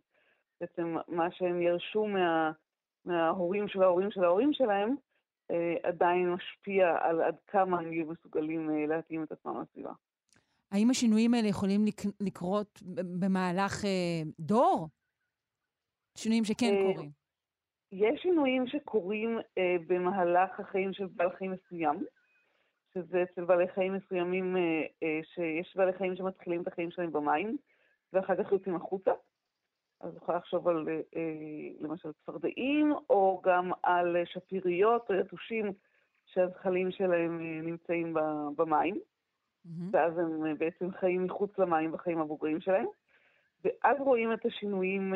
בעצם מה שהם ירשו מה, מההורים של ההורים של ההורים שלהם, אה, עדיין משפיע על עד כמה הם יהיו מסוגלים אה, להתאים את עצמם לסביבה. האם השינויים האלה יכולים לק... לקרות במהלך אה, דור? שינויים שכן אה, קורים. יש שינויים שקורים אה, במהלך החיים של בעל חיים מסוים. שזה אצל בעלי חיים מסוימים, אה, אה, שיש בעלי חיים שמתחילים את החיים שלהם במים, ואחר כך יוצאים החוצה. אז יכולה לחשוב על אה, למשל צפרדעים, או גם על שפיריות או יתושים שהזחלים שלהם נמצאים במים, mm-hmm. ואז הם בעצם חיים מחוץ למים בחיים הבוגרים שלהם. ואז רואים את השינויים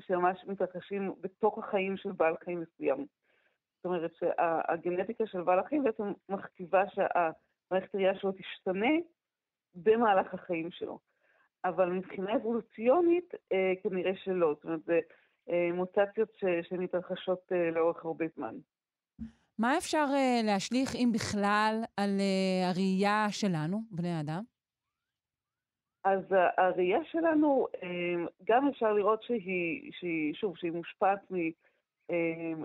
שממש מתרחשים בתוך החיים של בעל חיים מסוים. אומרת שהגנטיקה של בעל החיים בעצם מכתיבה שהמערכת הראייה שלו תשתנה במהלך החיים שלו. אבל מבחינה אבולוציונית, אה, כנראה שלא. זאת אומרת, זה, מוטציות שמתרחשות לאורך הרבה זמן. מה אפשר להשליך, אם בכלל, על הראייה שלנו, בני האדם? אז הראייה שלנו, גם אפשר לראות שהיא, שהיא שוב, שהיא מושפעת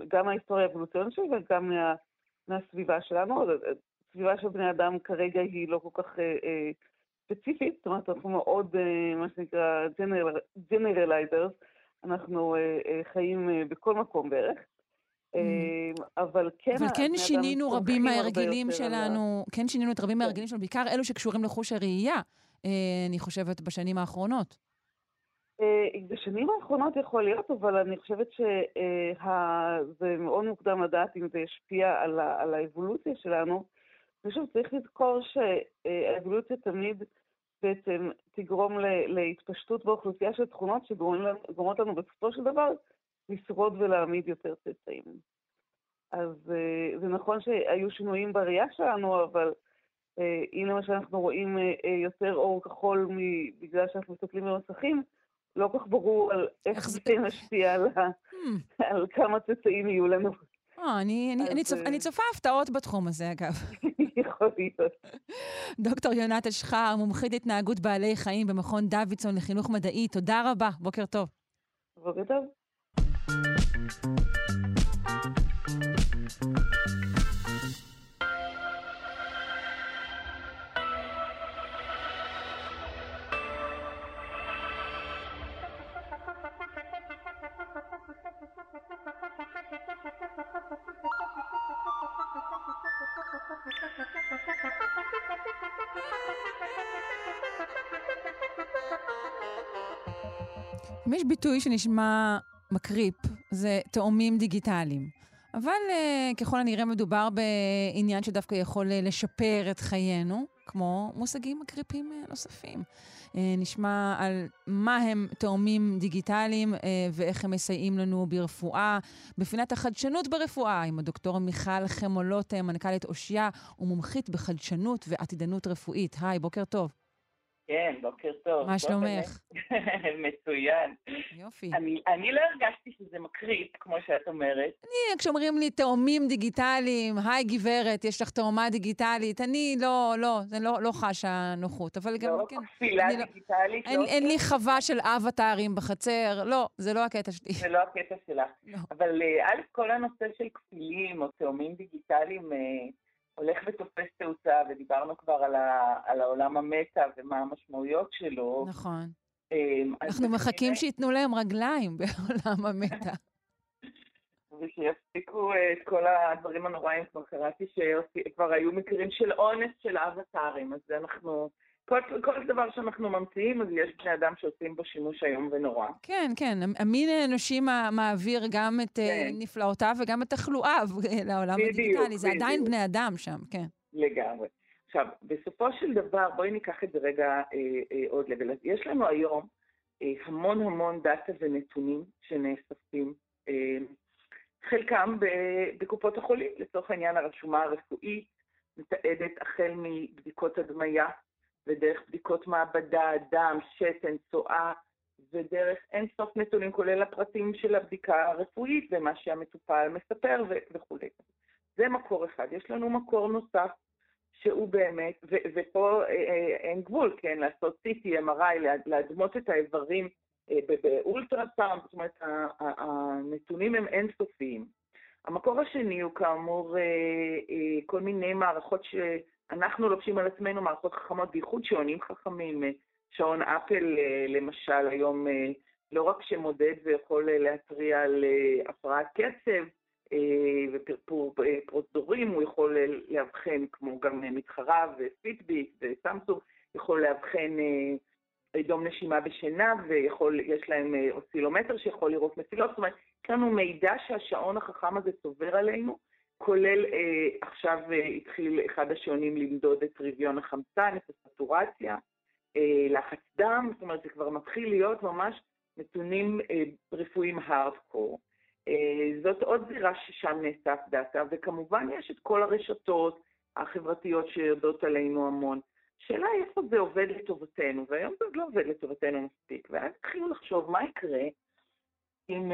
גם מההיסטוריה האבולוציונית שלה וגם מה, מהסביבה שלנו. הסביבה של בני אדם כרגע היא לא כל כך ספציפית, זאת אומרת, אנחנו מאוד, מה שנקרא, generalizers, אנחנו חיים בכל מקום בערך. Mm. אבל כן... אבל כן שינינו רבים מההרגלים שלנו, כן שינינו את רבים כן. מההרגלים שלנו, בעיקר אלו שקשורים לחוש הראייה, אני חושבת, בשנים האחרונות. בשנים האחרונות יכול להיות, אבל אני חושבת שזה מאוד מוקדם לדעת אם זה ישפיע על האבולוציה שלנו. ושוב, צריך לזכור שהאבולוציה תמיד בעצם תגרום להתפשטות באוכלוסייה של תכונות שגורמות לנו בסופו של דבר לשרוד ולהעמיד יותר צאצאים. אז אה, זה נכון שהיו שינויים בראייה שלנו, אבל אה, אם למשל אנחנו רואים אה, יותר אור כחול בגלל שאנחנו מסתכלים במסכים, לא כל כך ברור על איך זה משפיע על, hmm. על כמה צאצאים יהיו לנו. אה, אני, אני, אני, צופ, אני צופה הפתעות בתחום הזה, אגב. יכול להיות. דוקטור יונת אשחר, מומחית התנהגות בעלי חיים במכון דוידסון לחינוך מדעי, תודה רבה, בוקר טוב. בוקר טוב. אם יש ביטוי שנשמע מקריפ, זה תאומים דיגיטליים. אבל uh, ככל הנראה מדובר בעניין שדווקא יכול uh, לשפר את חיינו, כמו מושגים מקריפים uh, נוספים. Uh, נשמע על מה הם תאומים דיגיטליים uh, ואיך הם מסייעים לנו ברפואה. בפינת החדשנות ברפואה, עם הדוקטור מיכל חמולות, מנכ"לית אושיה ומומחית בחדשנות ועתידנות רפואית. היי, בוקר טוב. כן, בוקר טוב. מה שלומך? מצוין. יופי. אני, אני לא הרגשתי שזה מקריפ, כמו שאת אומרת. אני, כשאומרים לי תאומים דיגיטליים, היי גברת, יש לך תאומה דיגיטלית, אני לא, לא, זה לא, לא חשה נוחות, אבל גם, לא כן. לא כפילה דיגיטלית. לא, אין, לא אין לי חווה של אבטארים בחצר, לא, זה לא הקטע שלי. זה לא הקטע שלך. לא. אבל אה, א', כל הנושא של כפילים או תאומים דיגיטליים, אה, הולך ותופס תאוצה, ודיברנו כבר על, ה, על העולם המטה ומה המשמעויות שלו. נכון. אמ, אנחנו מחכים שייתנו להם רגליים בעולם המטה. ושיפסיקו אה, את כל הדברים הנוראים, כבר קראתי שכבר היו מקרים של אונס של אבטארים, אז אנחנו כל, כל דבר שאנחנו ממציאים, אז יש בני אדם שעושים בו שימוש איום ונורא. כן, כן. המין האנושי מעביר גם את אה, כן. נפלאותיו וגם את תחלואיו לעולם בדיוק, הדיגיטלי. זה בדיוק. עדיין בני אדם שם, כן. לגמרי. עכשיו, בסופו של דבר, בואי ניקח את זה רגע אה, אה, עוד לבל. יש לנו היום אה, המון המון דאטה ונתונים שנאספים, אה, חלקם בקופות החולים, לצורך העניין הרשומה הרפואית, מתעדת החל מבדיקות הדמיה, ודרך בדיקות מעבדה, דם, שתן, צואה, ודרך אין סוף נתונים, כולל הפרטים של הבדיקה הרפואית ומה שהמטופל מספר וכולי. זה מקור אחד. יש לנו מקור נוסף, שהוא באמת, ו- ופה אה, אה, אין גבול, כן, לעשות CT, MRI, להדמות את האיברים אה, באולטרסאונד, זאת אומרת, הנתונים הם אינסופיים. המקור השני הוא כאמור כל מיני מערכות ש... אנחנו לובשים על עצמנו מערכות חכמות, בייחוד שעונים חכמים. אה, שעון אפל, אה, למשל, היום אה, לא רק שמודד ויכול להתריע על הפרעת קצב ופרפור פרוזדורים, הוא יכול לאבחן, כמו גם מתחרה ופיטביט וסמסונג, יכול לאבחן דום נשימה בשינה, ויש להם אוסילומטר שיכול לראות מסילות. זאת אומרת, יש לנו מידע שהשעון החכם הזה צובר עלינו, כולל אה, עכשיו אה, התחיל אחד השעונים למדוד את רביון החמצן, את הסטורציה, אה, לחץ דם, זאת אומרת זה כבר מתחיל להיות ממש נתונים אה, רפואיים הארדקור. אה, זאת עוד זירה ששם נאסף דאטה, וכמובן יש את כל הרשתות החברתיות שיודעות עלינו המון. השאלה היא איפה זה עובד לטובתנו, והיום זה עוד לא עובד לטובתנו מספיק, ואז התחילו לחשוב מה יקרה אם,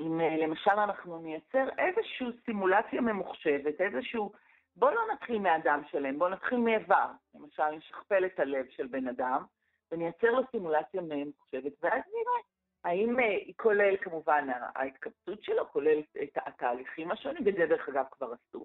אם למשל אנחנו נייצר איזושהי סימולציה ממוחשבת, איזשהו... בואו לא נתחיל מאדם שלם, בואו נתחיל מאיבר. למשל, נשכפל את הלב של בן אדם, ונייצר לו סימולציה ממוחשבת, ואז נראה האם היא כולל כמובן ההתקבצות שלו, כולל את התהליכים השונים, וזה דרך אגב כבר עשו.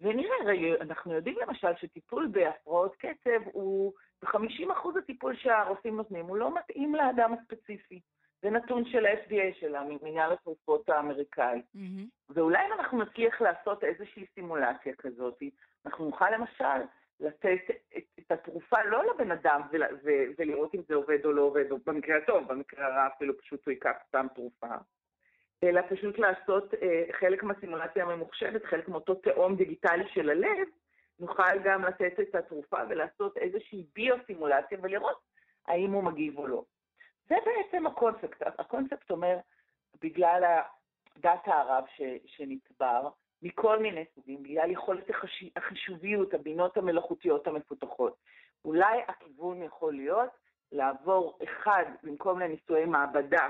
ונראה, הרי אנחנו יודעים למשל שטיפול בהפרעות קצב הוא, ב-50% הטיפול שהרופאים נותנים, הוא לא מתאים לאדם הספציפי. זה נתון של ה-FDA, של מנהל התרופות האמריקאי. Mm-hmm. ואולי אם אנחנו נצליח לעשות איזושהי סימולציה כזאת, אנחנו נוכל למשל לתת את, את התרופה לא לבן אדם ול, ו, ולראות אם זה עובד או לא עובד, או במקרה הטוב, במקרה הרע אפילו פשוט הוא ייקח סתם תרופה, אלא פשוט לעשות אה, חלק מהסימולציה הממוחשבת, חלק מאותו תאום דיגיטלי של הלב, נוכל גם לתת את התרופה ולעשות איזושהי ביו-סימולציה ולראות האם הוא מגיב או לא. זה בעצם הקונספט. הקונספט אומר, בגלל הדאטה הרב ש, שנצבר, מכל מיני סוגים, בגלל יכולת. החישוביות, הבינות המלאכותיות המפותחות. אולי הכיוון יכול להיות לעבור אחד, במקום לניסויי מעבדה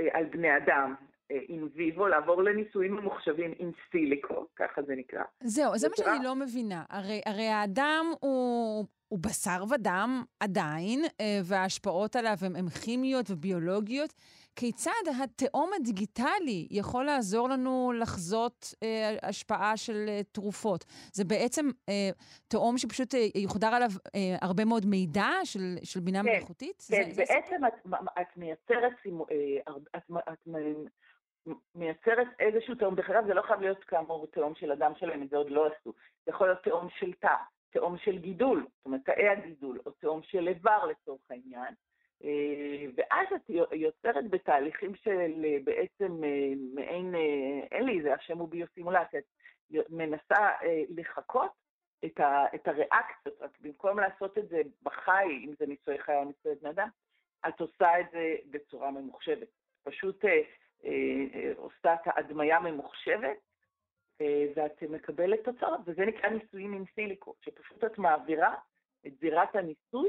אה, על בני אדם, אין אה, ויבו, לעבור לניסויים ממוחשבים עם סיליקו, ככה זה נקרא. זהו, זה מה שאני לא מבינה. הרי, הרי האדם הוא, הוא בשר ודם עדיין, אה, וההשפעות עליו הן כימיות וביולוגיות. כיצד התאום הדיגיטלי יכול לעזור לנו לחזות אה, השפעה של אה, תרופות? זה בעצם אה, תאום שפשוט אה, יוחדר עליו אה, הרבה מאוד מידע של, של בינה כן, מלאכותית? כן, זה, בעצם זה... את, את מייצרת, אה, את, את מייצרת איזשהו תאום, דרך אגב זה לא חייב להיות כאמור תאום של אדם שלהם, את זה עוד לא עשו, זה יכול להיות תאום של תא, תאום של גידול, זאת אומרת תאי הגידול, או תאום של איבר לצורך העניין. אה, ואז את יוצרת בתהליכים של אה, בעצם אה, מעין, אין לי איזה, השם הוא ביוסימולציה, את מנסה לחקות את, ה, את הריאקציות, רק במקום לעשות את זה בחי, אם זה ניסוי חי או ניסוי בני אדם, את עושה את זה בצורה ממוחשבת. פשוט אה, אה, עושה את ההדמיה ממוחשבת, ואת מקבלת תוצאות, וזה נקרא ניסויים עם סיליקו, שפשוט את מעבירה את זירת הניסוי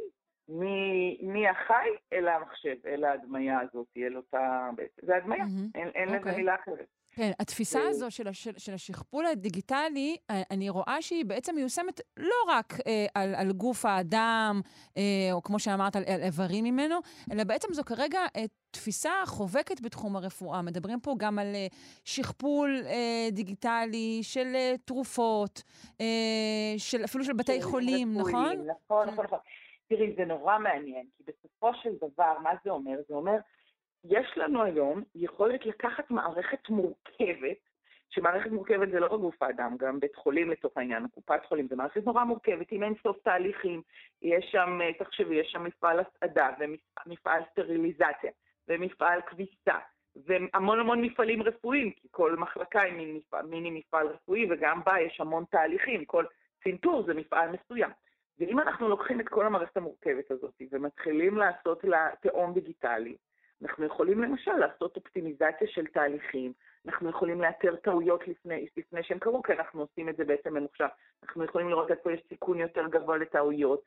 מהחי אל המחשב, אל ההדמיה הזאת, אל אותה... זה הדמיה, mm-hmm. אין, אין okay. לזה אוקיי. מילה אחרת. כן, התפיסה הזו של, הש, של השכפול הדיגיטלי, אה, אני רואה שהיא בעצם מיושמת לא רק אה, על, על גוף האדם, אה, או כמו שאמרת, על, על איברים ממנו, אלא בעצם זו כרגע אה, תפיסה חובקת בתחום הרפואה. מדברים פה גם על אה, שכפול אה, דיגיטלי של אה, תרופות, אה, של, אפילו של בתי חולים, נכון? נכון, נכון, נכון. תראי, זה נורא מעניין, כי בסופו של דבר, מה זה אומר? זה אומר, יש לנו היום יכולת לקחת מערכת מורכבת, שמערכת מורכבת זה לא רק גוף האדם, גם בית חולים לצורך העניין, קופת חולים, זה מערכת נורא מורכבת, עם אין סוף תהליכים, יש שם, אה, תחשבי, יש שם מפעל הסעדה, ומפעל סטריליזציה, ומפעל כביסה, והמון המון מפעלים רפואיים, כי כל מחלקה היא מיני מפעל, מיני מפעל רפואי, וגם בה יש המון תהליכים, כל צנתור זה מפעל מסוים. ואם אנחנו לוקחים את כל המערכת המורכבת הזאת ומתחילים לעשות לה תאום דיגיטלי, אנחנו יכולים למשל לעשות אופטימיזציה של תהליכים, אנחנו יכולים לאתר טעויות לפני, לפני שהם קרו, כי אנחנו עושים את זה בעצם ממוחשב. אנחנו יכולים לראות איפה יש סיכון יותר גבוה לטעויות,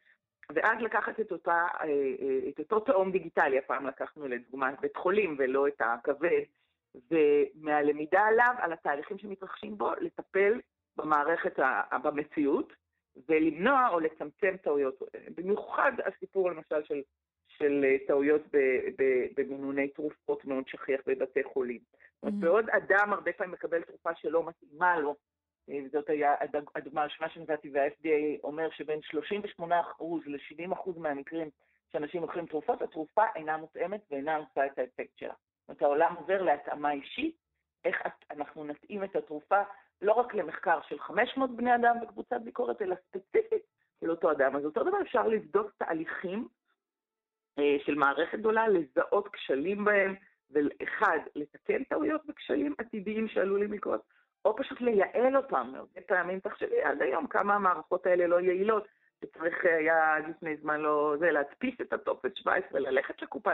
ואז לקחת את, אותה, אה, אה, את אותו תאום דיגיטלי, הפעם לקחנו לדוגמה בית חולים ולא את הכבד, ומהלמידה עליו, על התהליכים שמתרחשים בו, לטפל במערכת, במציאות, ולמנוע או לצמצם טעויות. במיוחד הסיפור למשל של, של אה, טעויות במינוני תרופות מאוד שכיח בבתי חולים. Mm-hmm. בעוד אדם הרבה פעמים מקבל תרופה שלא מתאימה לו, אה, וזאת היה הדוגמה הראשונה שנתתי, וה-FDA אומר שבין 38% ל-70% מהמקרים שאנשים לוקחים תרופות, התרופה אינה מותאמת ואינה עושה את האפקט שלה. זאת אומרת, העולם עובר להתאמה אישית, איך אנחנו נתאים את התרופה לא רק למחקר של 500 בני אדם בקבוצת ביקורת, אלא ספציפית של אותו אדם. אז אותו דבר אפשר לבדוק תהליכים של מערכת גדולה, לזהות כשלים בהם, ואחד, לתקן טעויות וכשלים עתידיים שעלולים לקרות, או פשוט לייעל אותם. הרבה פעמים תחשבי עד היום כמה המערכות האלה לא יעילות, שצריך היה לפני זמן לא, זה, להדפיס את הטופס 17, ללכת לקופה,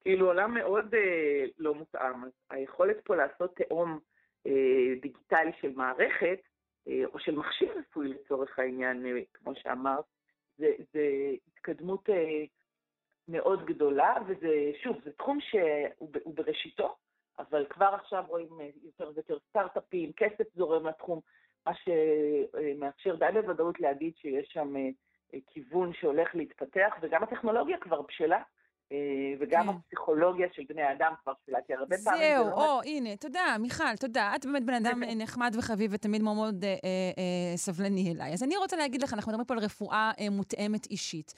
כאילו עולם מאוד אה, לא מותאם. אז היכולת פה לעשות תאום אה, דיגיטלי של מערכת, אה, או של מכשיר רפואי לצורך העניין, אה, כמו שאמרת, זה, זה התקדמות מאוד גדולה, וזה, שוב, זה תחום שהוא בראשיתו, אבל כבר עכשיו רואים יותר ויותר סטארט-אפים, כסף זורם לתחום, מה שמאפשר די בוודאות להגיד שיש שם כיוון שהולך להתפתח, וגם הטכנולוגיה כבר בשלה. אה, וגם כן. הפסיכולוגיה של בני האדם כבר כי הרבה פעמים זה לא... זהו, או, הנה, תודה, מיכל, תודה. את באמת בן אדם נחמד וחביב ותמיד מאוד מאוד אה, אה, סבלני אליי. אז אני רוצה להגיד לך, אנחנו מדברים פה על רפואה אה, מותאמת אישית.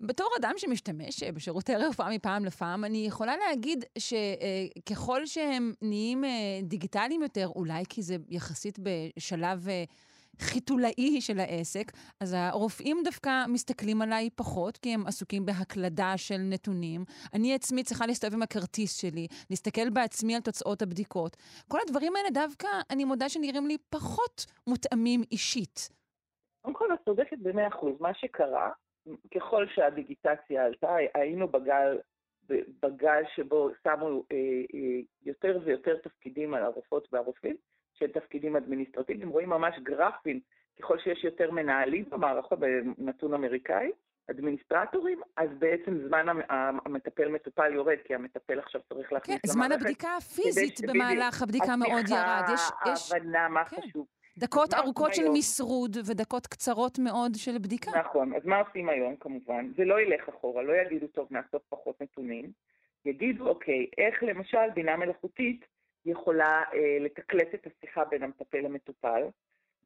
ובתור אדם שמשתמש אה, בשירותי רפואה מפעם לפעם, אני יכולה להגיד שככל אה, שהם נהיים אה, דיגיטליים יותר, אולי כי זה יחסית בשלב... חיתולאי של העסק, אז הרופאים דווקא מסתכלים עליי פחות, כי הם עסוקים בהקלדה של נתונים. אני עצמי צריכה להסתובב עם הכרטיס שלי, להסתכל בעצמי על תוצאות הבדיקות. כל הדברים האלה דווקא, אני מודה שנראים לי פחות מותאמים אישית. קודם כל, את צודקת במאה אחוז. מה שקרה, ככל שהדיגיטציה עלתה, היינו בגל בגל שבו שמו אה, אה, יותר ויותר תפקידים על הרופאות והרופאים, של תפקידים אדמיניסטרטיביים, רואים ממש גרפים, ככל שיש יותר מנהלים במערכות, בנתון אמריקאי, אדמיניסטרטורים, אז בעצם זמן המטפל מטופל יורד, כי המטפל עכשיו צריך להכניס כן, למערכת. כן, זמן הבדיקה הפיזית במהלך הבדיקה מאוד ירד. יש, יש... הבנה מה כן. חשוב. דקות ארוכות של מסרוד ודקות קצרות מאוד של בדיקה. נכון, אז מה עושים היום כמובן? זה לא ילך אחורה, לא יגידו, טוב, נאסוף פחות נתונים. יגידו, אוקיי, איך למשל בינה מלאכותית יכולה אה, לתקלט את השיחה בין המטפל למטופל,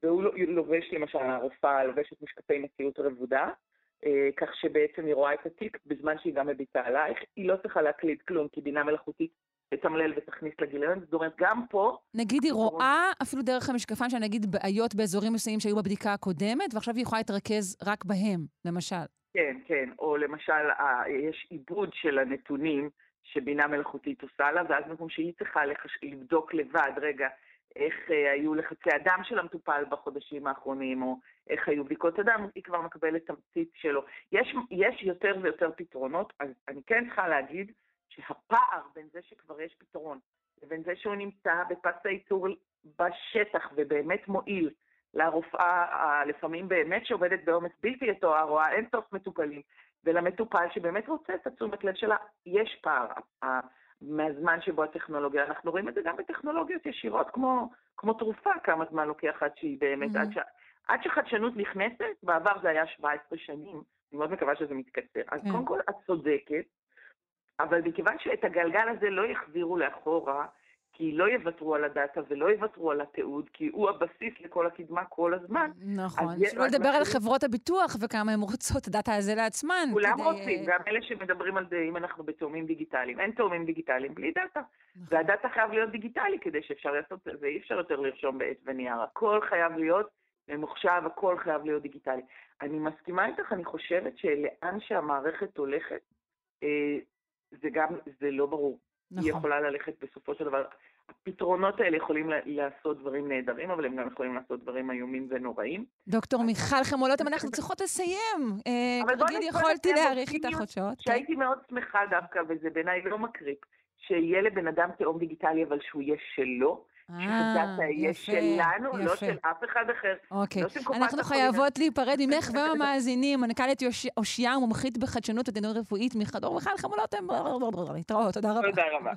והוא לא, לובש, למשל, הרופאה לובשת משקפי מציאות רבודה, אה, כך שבעצם היא רואה את התיק בזמן שהיא גם מביטה עלייך, היא לא צריכה להקליד כלום, כי בינה מלאכותית תתמלל ותכניס לגיליון, זאת אומרת, גם פה... נגיד היא רואה אפילו דרך המשקפיים, שאני אגיד בעיות באזורים מסוימים שהיו בבדיקה הקודמת, ועכשיו היא יכולה להתרכז רק בהם, למשל. כן, כן, או למשל, יש עיבוד של הנתונים, שבינה מלאכותית עושה לה, ואז במקום שהיא צריכה לחש... לבדוק לבד, רגע, איך אה, היו לחצי הדם של המטופל בחודשים האחרונים, או איך היו בדיקות הדם, היא כבר מקבלת תמצית שלו. יש, יש יותר ויותר פתרונות, אז אני כן צריכה להגיד שהפער בין זה שכבר יש פתרון, לבין זה שהוא נמצא בפס הייצור בשטח ובאמת מועיל לרופאה, לפעמים באמת שעובדת בעומס בלתי יתואר, רואה אין סוף מטופלים, ולמטופל שבאמת רוצה את התשומת לב שלה, יש פער מהזמן שבו הטכנולוגיה, אנחנו רואים את זה גם בטכנולוגיות ישירות, כמו, כמו תרופה, כמה זמן לוקח עד שהיא באמת, mm-hmm. עד, ש, עד שחדשנות נכנסת, בעבר זה היה 17 שנים, אני מאוד מקווה שזה מתקצר. אז mm-hmm. קודם כל, את צודקת, אבל מכיוון שאת הגלגל הזה לא יחזירו לאחורה, כי לא יוותרו על הדאטה ולא יוותרו על התיעוד, כי הוא הבסיס לכל הקדמה כל הזמן. נכון, שלא לדבר על חברות הביטוח וכמה הן רוצות את הדאטה הזה לעצמן. כולם כדי... רוצים, גם אלה שמדברים על זה, אם אנחנו בתאומים דיגיטליים. אין תאומים דיגיטליים בלי דאטה. נכון. והדאטה חייב להיות דיגיטלי כדי שאפשר לעשות את זה, אי אפשר יותר לרשום בעט ונייר. הכל חייב להיות ממוחשב, הכל חייב להיות דיגיטלי. אני מסכימה איתך, אני חושבת שלאן שהמערכת הולכת, אה, זה גם, זה לא ברור. נכון. היא יכולה ללכת בסופו של דבר. הפתרונות האלה יכולים לעשות דברים נהדרים, אבל הם גם יכולים לעשות דברים איומים ונוראים. דוקטור מיכל חמולוטם, אנחנו צריכות לסיים. כרגיל יכולתי להאריך איתך עוד שעות. שהייתי מאוד שמחה דווקא, וזה בעיניי לא מקריפ, שיהיה לבן אדם תאום דיגיטלי, אבל שהוא יהיה שלו. שהדאטה יהיה שלנו, לא של אף אחד אחר. אוקיי. לא אנחנו חייבות להיפרד ממך ומהמאזינים. מנכ"לית אושיה, מומחית בחדשנות ותדנות רפואית, מחדור מיכל חמולוטם. להתראות, תודה רבה. תודה רבה.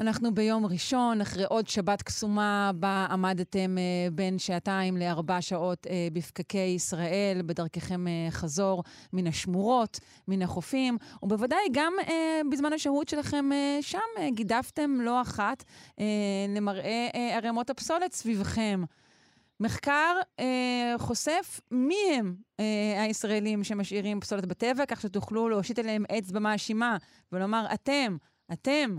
אנחנו ביום ראשון, אחרי עוד שבת קסומה, בה עמדתם אה, בין שעתיים לארבע שעות אה, בפקקי ישראל, בדרככם אה, חזור מן השמורות, מן החופים, ובוודאי גם אה, בזמן השהות שלכם אה, שם אה, גידפתם לא אחת אה, למראה אה, ערימות הפסולת סביבכם. מחקר אה, חושף מי הם אה, הישראלים שמשאירים פסולת בטבע, כך שתוכלו להושיט אליהם אצבע מאשימה ולומר, אתם, אתם,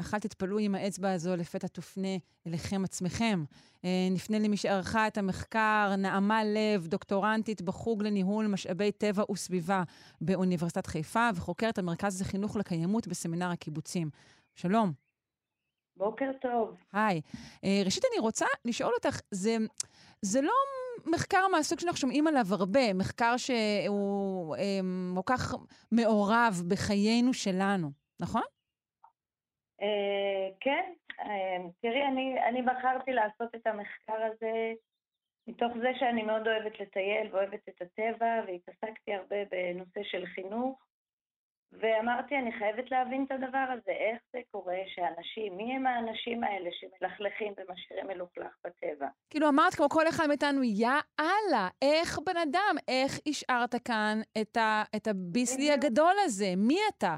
אך אל תתפלאו אם האצבע הזו לפתע תופנה אליכם עצמכם. אה, נפנה למי שערכה את המחקר, נעמה לב, דוקטורנטית בחוג לניהול משאבי טבע וסביבה באוניברסיטת חיפה, וחוקרת המרכז לחינוך לקיימות בסמינר הקיבוצים. שלום. בוקר טוב. היי. אה, ראשית, אני רוצה לשאול אותך, זה, זה לא מחקר מהסוג שאנחנו שומעים עליו הרבה, מחקר שהוא אה, כל כך מעורב בחיינו שלנו, נכון? אה, כן, אה, תראי, אני, אני בחרתי לעשות את המחקר הזה מתוך זה שאני מאוד אוהבת לטייל ואוהבת את הטבע, והתעסקתי הרבה בנושא של חינוך, ואמרתי, אני חייבת להבין את הדבר הזה, איך זה קורה שאנשים, מי הם האנשים האלה שמלכלכים ומשאירים מלוכלך בטבע? כאילו אמרת כמו כל אחד מאיתנו, יא אללה, איך בן אדם, איך השארת כאן את, ה, את הביסלי הגדול הזה? מי אתה?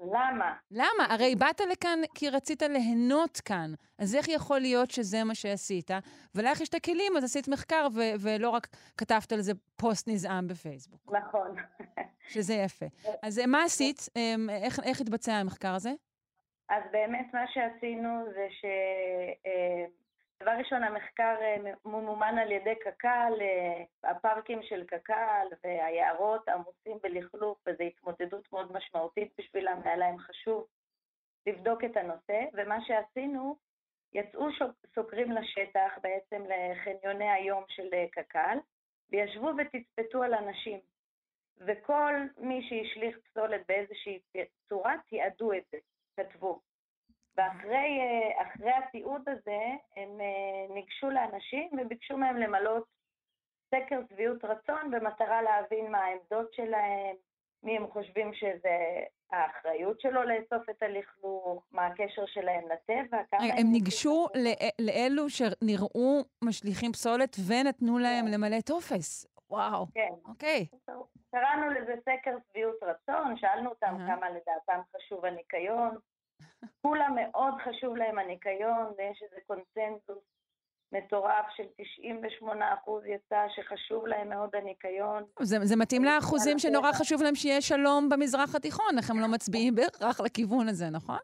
למה? למה? הרי באת לכאן כי רצית ליהנות כאן. אז איך יכול להיות שזה מה שעשית? ולך יש את הכלים, אז עשית מחקר ו- ולא רק כתבת על זה פוסט נזעם בפייסבוק. נכון. שזה יפה. אז אה, מה עשית? אמ, איך, איך התבצע המחקר הזה? אז באמת מה שעשינו זה ש... דבר ראשון, המחקר אה, ממומן על ידי קק"ל, אה, הפארקים של קק"ל והיערות עמוסים בלכלוך, וזו התמודדות מאוד משמעותית בשבילם, והיה להם חשוב לבדוק את הנושא, ומה שעשינו, יצאו סוקרים לשטח, בעצם לחניוני היום של אה, קק"ל, וישבו ותצפתו על אנשים. וכל מי שהשליך פסולת באיזושהי צורה, תיעדו את זה, כתבו. ואחרי אה, התיעוד הזה, הם אה, ניגשו לאנשים וביקשו מהם למלות סקר שביעות רצון במטרה להבין מה העמדות שלהם, מי הם חושבים שזה האחריות שלו לאסוף את הלכלוך, מה הקשר שלהם לטבע, כמה הם... הם ניגשו לאלו שנראו משליכים פסולת ונתנו להם למלא טופס. וואו. כן. אוקיי. קראנו לזה סקר שביעות רצון, שאלנו אותם כמה לדעתם חשוב הניקיון, כולם מאוד חשוב להם הניקיון, ויש איזה קונצנזוס מטורף של 98 אחוז יצא שחשוב להם מאוד הניקיון. זה, זה מתאים לאחוזים שנורא חשוב להם שיהיה שלום במזרח התיכון, איך הם לא מצביעים בהכרח לכיוון הזה, נכון?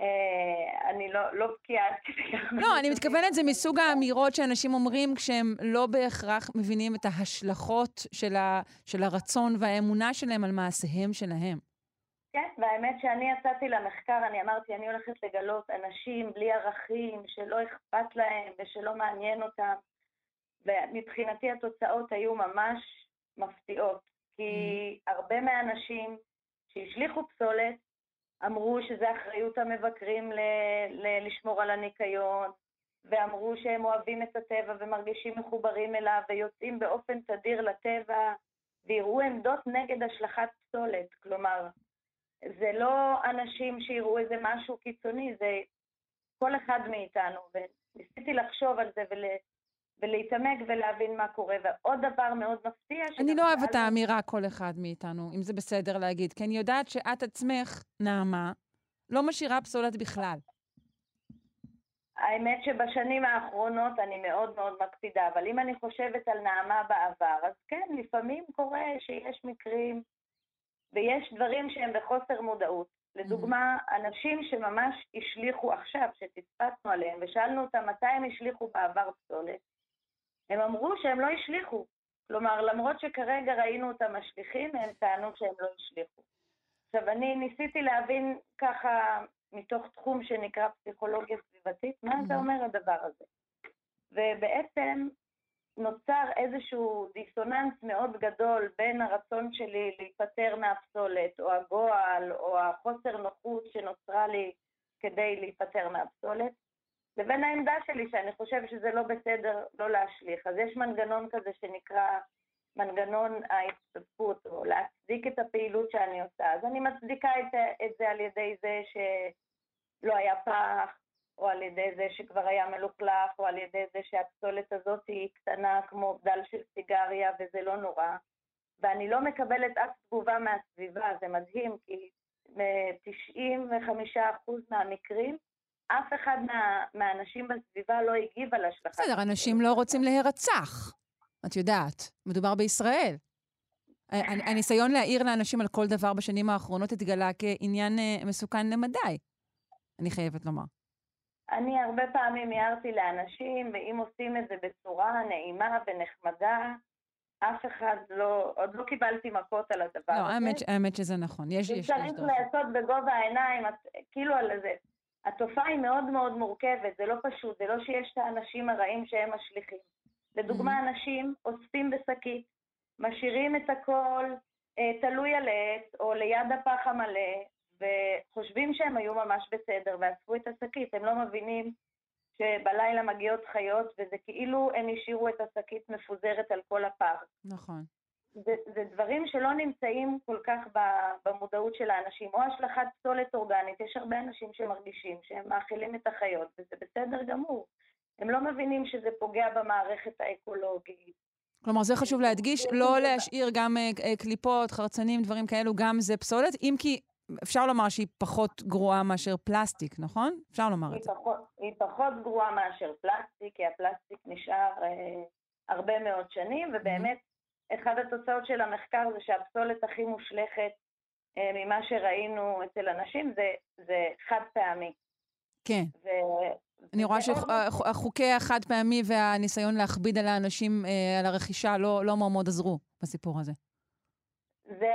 אה, אני לא, לא בקיאה עד כדי כך. לא, אני מתכוונת, זה מסוג האמירות שאנשים אומרים כשהם לא בהכרח מבינים את ההשלכות של הרצון והאמונה שלהם על מעשיהם שלהם. כן, והאמת שאני יצאתי למחקר, אני אמרתי, אני הולכת לגלות אנשים בלי ערכים, שלא אכפת להם ושלא מעניין אותם, ומבחינתי התוצאות היו ממש מפתיעות, כי mm-hmm. הרבה מהאנשים שהשליכו פסולת אמרו שזה אחריות המבקרים ל- ל- לשמור על הניקיון, ואמרו שהם אוהבים את הטבע ומרגישים מחוברים אליו ויוצאים באופן תדיר לטבע, ויראו עמדות נגד השלכת פסולת. כלומר, זה לא אנשים שיראו איזה משהו קיצוני, זה כל אחד מאיתנו, וניסיתי לחשוב על זה ול... ולהתעמק ולהבין מה קורה. ועוד דבר מאוד מפתיע... אני לא אוהבת את האמירה כל אחד מאיתנו, אם זה בסדר להגיד, כי אני יודעת שאת עצמך, נעמה, לא משאירה פסולת בכלל. האמת שבשנים האחרונות אני מאוד מאוד מקפידה, אבל אם אני חושבת על נעמה בעבר, אז כן, לפעמים קורה שיש מקרים ויש דברים שהם בחוסר מודעות. לדוגמה, mm-hmm. אנשים שממש השליכו עכשיו, שתצפצנו עליהם, ושאלנו אותם מתי הם השליכו בעבר פסולת, הם אמרו שהם לא השליכו. כלומר, למרות שכרגע ראינו אותם משליכים, הם טענו שהם לא השליכו. עכשיו, אני ניסיתי להבין ככה, מתוך תחום שנקרא פסיכולוגיה סביבתית, מה mm-hmm. זה אומר הדבר הזה. ובעצם נוצר איזשהו דיסוננס מאוד גדול בין הרצון שלי להיפטר מהפסולת, או הגועל, או החוסר נוחות שנוצרה לי כדי להיפטר מהפסולת, לבין העמדה שלי שאני חושב שזה לא בסדר לא להשליך. אז יש מנגנון כזה שנקרא מנגנון ההצטרפות, או להצדיק את הפעילות שאני עושה. אז אני מצדיקה את זה על ידי זה שלא היה פח, או על ידי זה שכבר היה מלוכלך, או על ידי זה שהפסולת הזאת היא קטנה כמו בדל של סיגריה וזה לא נורא. ואני לא מקבלת אף תגובה מהסביבה, זה מדהים, כי מ-95% מהמקרים, אף אחד מה, מהאנשים בסביבה לא הגיב על השלכה. בסדר, אנשים לא רוצים להירצח, את יודעת. מדובר בישראל. הניסיון להעיר לאנשים על כל דבר בשנים האחרונות התגלה כעניין אה, מסוכן למדי, אני חייבת לומר. אני הרבה פעמים הערתי לאנשים, ואם עושים את זה בצורה נעימה ונחמדה, אף אחד לא, עוד לא קיבלתי מכות על הדבר לא, הזה. לא, האמת, האמת שזה נכון, יש, יש, יש דרכים. צריך לעשות בגובה העיניים, את, כאילו על זה. התופעה היא מאוד מאוד מורכבת, זה לא פשוט, זה לא שיש את האנשים הרעים שהם משליכים. לדוגמה, mm-hmm. אנשים אוספים בשקית, משאירים את הכל אה, תלוי על עץ, או ליד הפח המלא, וחושבים שהם היו ממש בסדר, ואספו את השקית, הם לא מבינים שבלילה מגיעות חיות, וזה כאילו הם השאירו את השקית מפוזרת על כל הפארק. נכון. זה, זה דברים שלא נמצאים כל כך במודעות של האנשים, או השלכת פסולת אורגנית, יש הרבה אנשים שמרגישים שהם מאכילים את החיות, וזה בסדר גמור. הם לא מבינים שזה פוגע במערכת האקולוגית. כלומר, זה חשוב להדגיש, לא להשאיר גם uh, קליפות, חרצנים, דברים כאלו, גם זה פסולת, אם כי אפשר לומר שהיא פחות גרועה מאשר פלסטיק, נכון? אפשר לומר את זה. פחות, היא פחות גרועה מאשר פלסטיק, כי הפלסטיק נשאר אה, הרבה מאוד שנים, ובאמת, mm-hmm. אחת התוצאות של המחקר זה שהפסולת הכי מושלכת אה, ממה שראינו אצל אנשים זה, זה חד פעמי. כן. ו... אני רואה שחוקי החד פעמי והניסיון להכביד על האנשים, אה, על הרכישה, לא, לא מאוד עזרו בסיפור הזה. זה,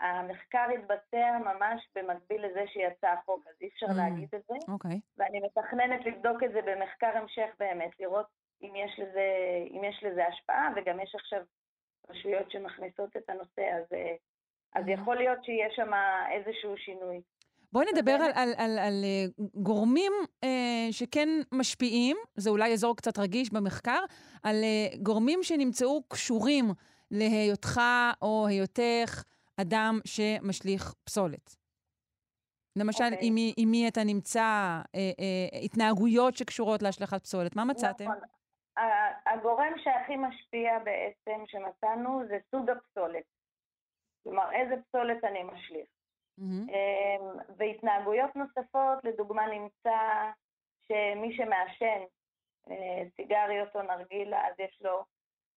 המחקר התבצע ממש במקביל לזה שיצא החוק, אז אי אפשר mm, להגיד את זה. אוקיי. Okay. ואני מתכננת לבדוק את זה במחקר המשך באמת, לראות אם יש לזה, אם יש לזה השפעה, וגם יש עכשיו רשויות שמכניסות את הנושא, אז, אז. יכול להיות שיהיה שם איזשהו שינוי. בואי נדבר על, על, על, על אה, גורמים אה, שכן משפיעים, זה אולי אזור קצת רגיש במחקר, על אה, גורמים שנמצאו קשורים להיותך או היותך אדם שמשליך פסולת. למשל, okay. אוקיי. עם, עם מי אתה נמצא, אה, אה, התנהגויות שקשורות להשלכת פסולת, מה מצאתם? נכון. הגורם שהכי משפיע בעצם שמצאנו זה סוג הפסולת. כלומר, איזה פסולת אני משליך. Mm-hmm. והתנהגויות נוספות, לדוגמה, נמצא שמי שמעשן אה, סיגריות או נרגילה, אז יש לו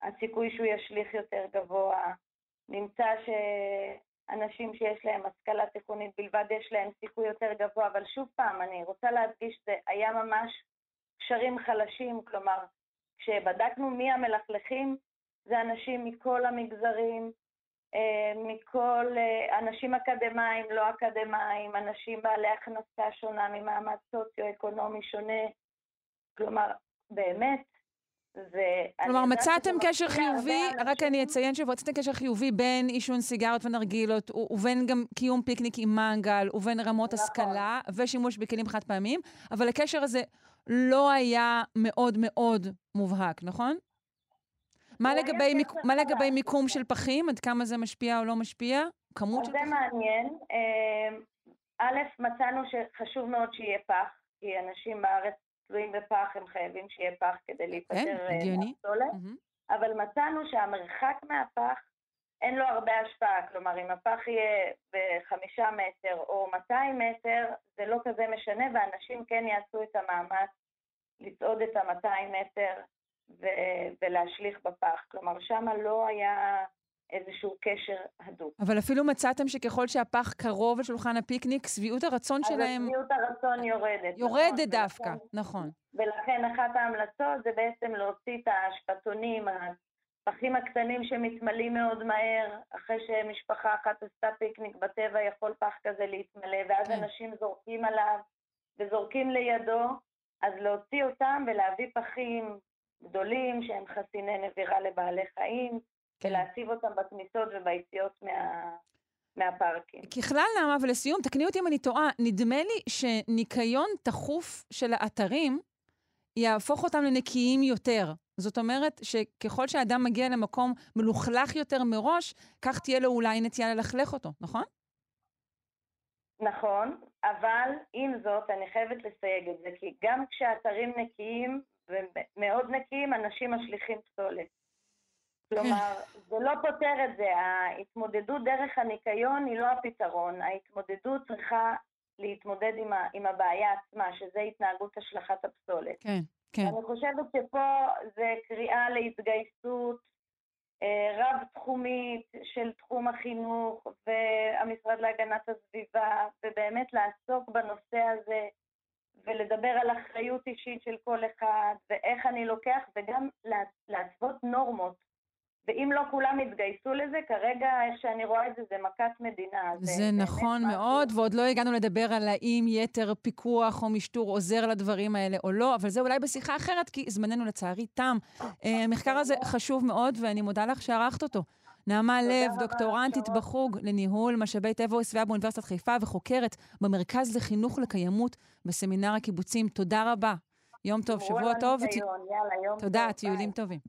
הסיכוי שהוא ישליך יותר גבוה. נמצא שאנשים שיש להם השכלה תיכונית בלבד, יש להם סיכוי יותר גבוה, אבל שוב פעם, אני רוצה להדגיש, זה היה ממש קשרים חלשים, כלומר, כשבדקנו מי המלכלכים, זה אנשים מכל המגזרים, אה, מכל אה, אנשים אקדמאים, לא אקדמאים, אנשים בעלי הכנסה שונה ממעמד סוציו-אקונומי שונה. כלומר, באמת. כלומר, מצאתם קשר חיובי, רק אני אציין שוב, מצאתם קשר חיובי בין עישון סיגרות ונרגילות, ובין גם קיום פיקניק עם מנגל, ובין רמות נכון. השכלה, ושימוש בכלים חד פעמיים, אבל הקשר הזה לא היה מאוד מאוד מובהק, נכון? מה לגבי, מיק... מה לגבי מיקום של פחים? עד כמה זה משפיע או לא משפיע? כמות של פחים? זה מעניין. אה, א', מצאנו שחשוב מאוד שיהיה פח, כי אנשים בארץ תלויים בפח, הם חייבים שיהיה פח כדי להיפטר כן, אה, מהפסולת. Mm-hmm. אבל מצאנו שהמרחק מהפח, אין לו הרבה השפעה. כלומר, אם הפח יהיה בחמישה מטר או 200 מטר, זה לא כזה משנה, ואנשים כן יעשו את המאמץ לצעוד את ה-200 מטר ו- ולהשליך בפח. כלומר, שם לא היה איזשהו קשר הדוק. אבל אפילו מצאתם שככל שהפח קרוב לשולחן הפיקניק, שביעות הרצון שלהם... אז שביעות הרצון יורדת. יורדת נכון, דווקא, ולכן, נכון. ולכן אחת ההמלצות זה בעצם להוציא את האשפתונים, הפחים הקטנים שמתמלאים מאוד מהר, אחרי שמשפחה אחת עשתה פיקניק בטבע, יכול פח כזה להתמלא, ואז כן. אנשים זורקים עליו וזורקים לידו, אז להוציא אותם ולהביא פחים גדולים שהם חסיני נבירה לבעלי חיים. ולהציב אותם בכניסות וביציאות מה... מהפארקים. ככלל, נעמה, ולסיום, תקני אותי אם אני טועה, נדמה לי שניקיון תכוף של האתרים יהפוך אותם לנקיים יותר. זאת אומרת שככל שאדם מגיע למקום מלוכלך יותר מראש, כך תהיה לו אולי נטייה ללכלך אותו, נכון? נכון, אבל עם זאת, אני חייבת לסייג את זה, כי גם כשאתרים נקיים ומאוד נקיים, אנשים משליכים פסולת. כלומר, זה לא פותר את זה. ההתמודדות דרך הניקיון היא לא הפתרון. ההתמודדות צריכה להתמודד עם, ה, עם הבעיה עצמה, שזה התנהגות השלכת הפסולת. כן, כן. אני חושבת שפה זה קריאה להתגייסות אה, רב-תחומית של תחום החינוך והמשרד להגנת הסביבה, ובאמת לעסוק בנושא הזה ולדבר על אחריות אישית של כל אחד, ואיך אני לוקח, וגם להתוות נורמות. ואם לא כולם יתגייסו לזה, כרגע, איך שאני רואה את זה, זה מכת מדינה. זה, זה נכון מאוד, ועוד לא הגענו לדבר על האם יתר פיקוח או משטור עוזר לדברים האלה או לא, אבל זה אולי בשיחה אחרת, כי זמננו לצערי תם. אה, המחקר הזה חשוב מאוד, ואני מודה לך שערכת אותו. נעמה לב, דוקטורנטית בחוג לניהול משאבי טבע וסביבה באוניברסיטת חיפה וחוקרת במרכז לחינוך לקיימות בסמינר הקיבוצים. תודה רבה. יום טוב, שבוע טוב. תודה, טיולים טובים.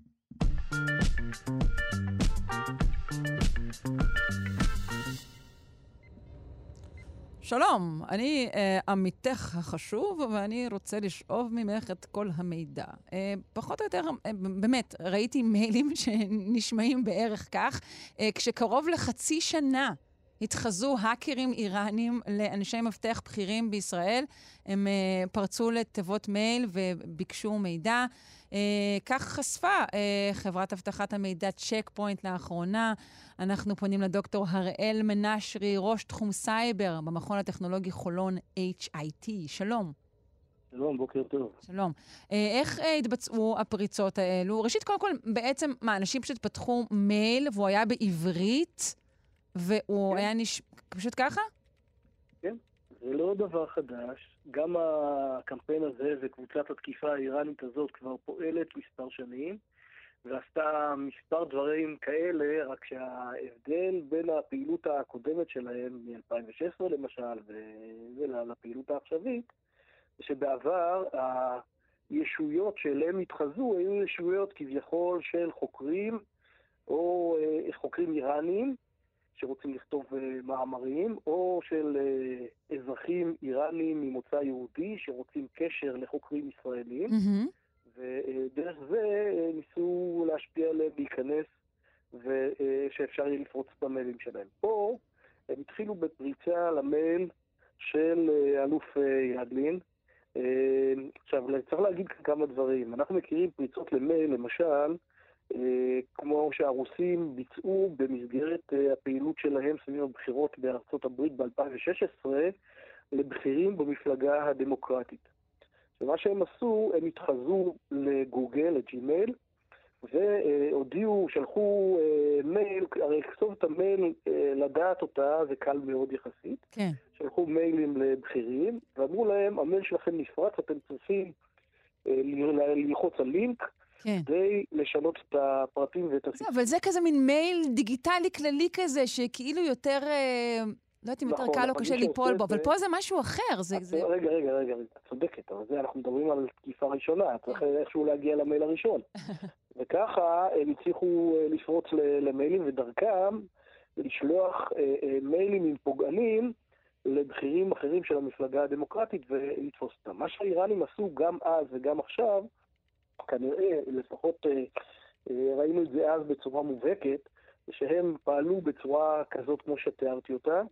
שלום, אני אה, עמיתך החשוב, ואני רוצה לשאוב ממך את כל המידע. אה, פחות או יותר, אה, באמת, ראיתי מיילים שנשמעים בערך כך. אה, כשקרוב לחצי שנה התחזו האקרים איראנים לאנשי מפתח בכירים בישראל, הם אה, פרצו לתיבות מייל וביקשו מידע. אה, כך חשפה אה, חברת אבטחת המידע צ'ק פוינט לאחרונה. אנחנו פונים לדוקטור הראל מנשרי, ראש תחום סייבר במכון הטכנולוגי חולון HIT. שלום. שלום, בוקר טוב. שלום. איך התבצעו הפריצות האלו? ראשית, קודם כל, בעצם, מה, אנשים פשוט פתחו מייל והוא היה בעברית, והוא כן. היה נש... פשוט ככה? כן, זה לא דבר חדש. גם הקמפיין הזה וקבוצת התקיפה האיראנית הזאת כבר פועלת מספר שנים, ועשתה מספר דברים כאלה, רק שההבדל בין הפעילות הקודמת שלהם, מ-2016 למשל, ולפעילות העכשווית, שבעבר הישויות שאליהם התחזו היו ישויות כביכול של חוקרים או אה, חוקרים איראנים, שרוצים לכתוב uh, מאמרים, או של uh, אזרחים איראנים ממוצא יהודי שרוצים קשר לחוקרים ישראלים, mm-hmm. ודרך זה uh, ניסו להשפיע עליהם להיכנס ושאפשר יהיה לפרוץ את המיילים שלהם. פה הם התחילו בפריצה למייל של אלוף ידלין. עכשיו, צריך להגיד כמה דברים. אנחנו מכירים פריצות למייל, למשל, אה, כמו שהרוסים ביצעו במסגרת אה, הפעילות שלהם סביב הבחירות בארצות הברית ב-2016 לבכירים במפלגה הדמוקרטית. ומה שהם עשו, הם התחזו לגוגל, לג'ימייל, והודיעו, שלחו אה, מייל, הרי לכתוב את המייל, לדעת אותה זה קל מאוד יחסית. כן. שלחו מיילים לבכירים, ואמרו להם, המייל שלכם נפרץ, אתם צריכים ללחוץ על לינק. כן. כדי לשנות את הפרטים ואת הסיפור. אבל זה כזה מין מייל דיגיטלי כללי כזה, שכאילו יותר... אה, לא יודעת אם יותר נכון, קל או קשה ליפול בו, אבל פה זה משהו אחר. זה, זה... רגע, רגע, רגע, את צודקת, אבל זה אנחנו מדברים על תקיפה ראשונה, צריך כן. איכשהו להגיע למייל הראשון. וככה הם הצליחו אה, לפרוץ למיילים ודרכם לשלוח אה, מיילים עם פוגענים לבכירים אחרים של המפלגה הדמוקרטית ולתפוס אותם. מה שהאיראנים עשו גם אז וגם עכשיו, כנראה, לפחות אה, אה, ראינו את זה אז בצורה מובהקת, שהם פעלו בצורה כזאת כמו שתיארתי אותה,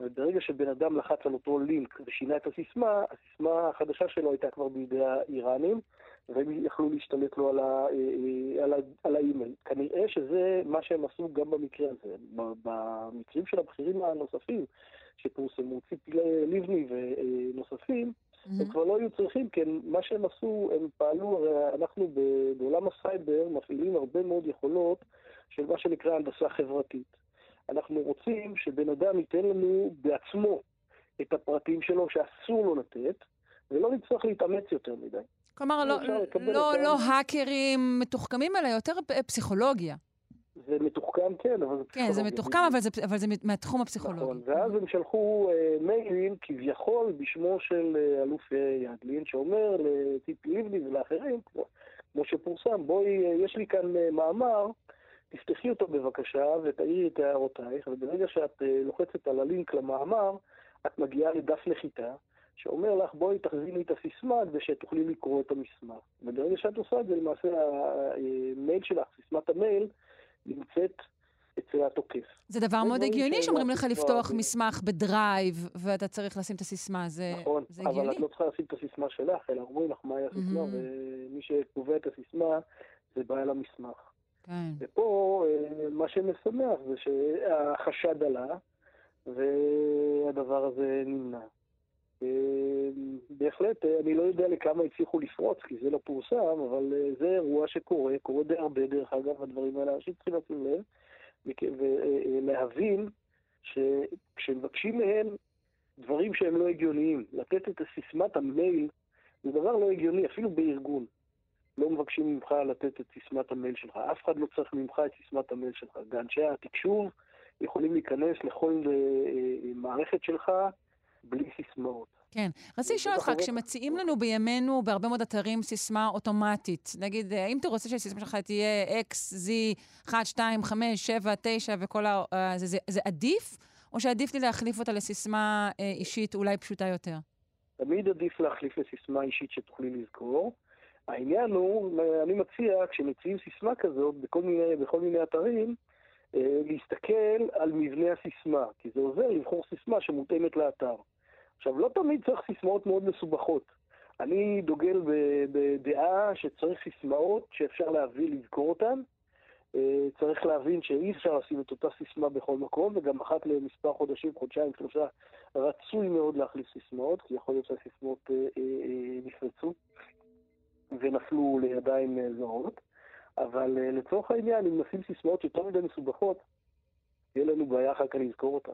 וברגע שבן אדם לחץ על אותו לינק ושינה את הסיסמה, הסיסמה החדשה שלו הייתה כבר בידי האיראנים, והם יכלו להשתלט לו על, ה, אה, על, ה, על האימייל. כנראה שזה מה שהם עשו גם במקרה הזה. במקרים של הבכירים הנוספים שפורסמו, ציפי לבני ונוספים. הם כבר לא היו צריכים, כי מה שהם עשו, הם פעלו, הרי אנחנו בעולם הסייבר מפעילים הרבה מאוד יכולות של מה שנקרא הנדסה חברתית. אנחנו רוצים שבן אדם ייתן לנו בעצמו את הפרטים שלו שאסור לו לתת, ולא נצטרך להתאמץ יותר מדי. כלומר, לא, לא, לא האקרים מתוחכמים, אלא יותר פסיכולוגיה. זה מתוחכם, כן, אבל זה פסיכולוגיה. כן, זה מתוחכם, אבל זה, אבל זה מהתחום הפסיכולוגי. נכון, ואז הם שלחו אה, מיילים כביכול בשמו של אה, אלוף אה, ידלין, שאומר לציפי לבני ולאחרים, כמו, כמו שפורסם, בואי, אה, יש לי כאן אה, מאמר, תפתחי אותו בבקשה ותעירי את הערותייך, וברגע שאת אה, לוחצת על הלינק למאמר, את מגיעה לדף נחיתה. שאומר לך, בואי תחזיני את הסיסמה כדי שתוכלי לקרוא את המסמך. וברגע שאת עושה את זה, למעשה המייל אה, שלך, סיסמת המייל, נמצאת אצל התוקף. זה דבר מאוד הגיוני שאומרים לך לפתוח מסמך בדרייב, ואתה צריך לשים את הסיסמה, זה, נכון, זה הגיוני. נכון, אבל את לא צריכה לשים את הסיסמה שלך, אלא אומרים לך מהי הסיסמה, mm-hmm. ומי שקובע את הסיסמה זה בעל המסמך. כן. ופה אה, מה שמשמח זה שהחשד עלה, והדבר הזה נמנע. אה, בהחלט, אה, אני לא יודע לכמה הצליחו לפרוץ, כי זה לא פורסם, אבל זה אירוע שקורה, קורה די הרבה, דרך אגב, הדברים האלה. אנשים צריכים לשים לב ולהבין שכשמבקשים מהם דברים שהם לא הגיוניים, לתת את סיסמת המייל זה דבר לא הגיוני, אפילו בארגון. לא מבקשים ממך לתת את סיסמת המייל שלך. אף אחד לא צריך ממך את סיסמת המייל שלך. ואנשי התקשוב יכולים להיכנס לכל מערכת שלך בלי סיסמאות. כן. רציתי לשאול אותך, כשמציעים לנו בימינו בהרבה מאוד אתרים סיסמה אוטומטית, נגיד, האם אתה רוצה שהסיסמה שלך תהיה X, Z, 1, 2, 5, 7, 9 וכל ה... זה, זה, זה עדיף, או שעדיף לי להחליף אותה לסיסמה אישית אולי פשוטה יותר? תמיד עדיף להחליף לסיסמה אישית שתוכלי לזכור. העניין הוא, אני מציע, כשמציעים סיסמה כזאת בכל מיני, בכל מיני אתרים, להסתכל על מבנה הסיסמה, כי זה עוזר לבחור סיסמה שמותאמת לאתר. עכשיו, לא תמיד צריך סיסמאות מאוד מסובכות. אני דוגל בדעה שצריך סיסמאות שאפשר להביא לזכור אותן. צריך להבין שאי אפשר לשים את אותה סיסמה בכל מקום, וגם אחת למספר חודשים, חודשיים, שלושה, רצוי מאוד להחליף סיסמאות, כי יכול להיות שהסיסמאות נפרצו ונפלו לידיים זרות. אבל לצורך העניין, אם נשים סיסמאות יותר מדי מסובכות, יהיה לנו בעיה אחר כך לזכור אותן.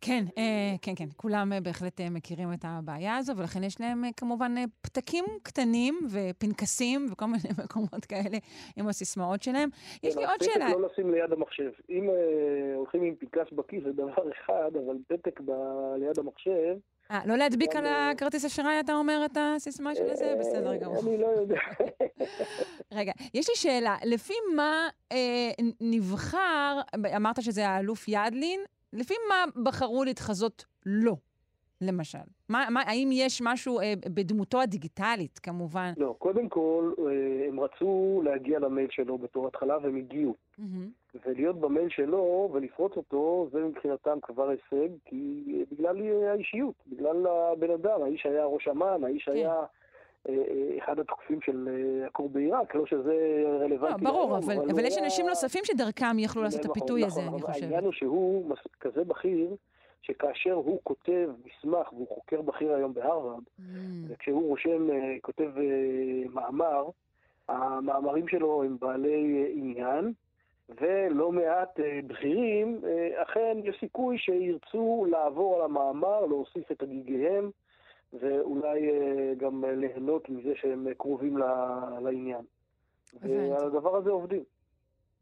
כן, אה, כן, כן. כולם אה, בהחלט אה, מכירים את הבעיה הזו, ולכן יש להם כמובן פתקים קטנים ופנקסים וכל מיני מקומות כאלה עם הסיסמאות שלהם. יש לי עוד שאלה. פתק לא לשים ליד המחשב. אם הולכים עם פנקס בכיס זה דבר אחד, אבל פתק ליד המחשב... אה, לא להדביק על הכרטיס אשראי, אתה אומר, את הסיסמה של זה? בסדר גמור. אני לא יודע. רגע, יש לי שאלה. לפי מה נבחר, אמרת שזה האלוף ידלין, לפי מה בחרו להתחזות לא, למשל? מה, מה, האם יש משהו אה, בדמותו הדיגיטלית, כמובן? לא, קודם כל, אה, הם רצו להגיע למייל שלו בתור התחלה, והם הגיעו. Mm-hmm. ולהיות במייל שלו ולפרוץ אותו, זה מבחינתם כבר הישג, כי אה, בגלל האישיות, בגלל הבן אדם, האיש היה ראש אמ"ן, האיש כן. היה... אחד התוקפים של הכור בעיראק, לא שזה רלוונטי. לא, ברור, אבל, אבל, אבל יש אנשים נוספים שדרכם יכלו לעשות את הפיתוי הזה, נכון, אני חושבת. העניין הוא שהוא כזה בכיר, שכאשר הוא כותב מסמך, והוא חוקר בכיר היום בהרווארד, mm. וכשהוא רושם, כותב מאמר, המאמרים שלו הם בעלי עניין, ולא מעט בכירים, אכן יש סיכוי שירצו לעבור על המאמר, להוסיף את הגיגיהם. ואולי גם ליהנות מזה שהם קרובים לעניין. ועל הדבר הזה עובדים.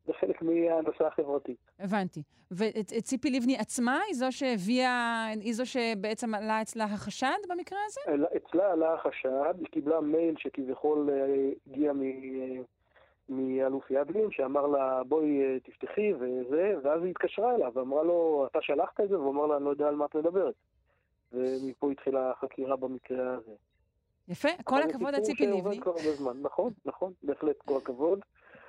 זה חלק מההנדסה החברתית. הבנתי. וציפי לבני עצמה היא זו שהביאה, היא זו שבעצם עלה אצלה החשד במקרה הזה? אצלה עלה החשד, היא קיבלה מייל שכביכול הגיע מאלוף ידלין, שאמר לה, בואי תפתחי וזה, ואז היא התקשרה אליו ואמרה לו, אתה שלחת את זה? והוא אמר לה, אני לא יודע על מה את מדברת. ומפה התחילה החקירה במקרה הזה. יפה, כל הכבוד לציפי לבני. אבל זה סיפור שעובד כבר הרבה זמן, נכון, נכון, בהחלט כל הכבוד.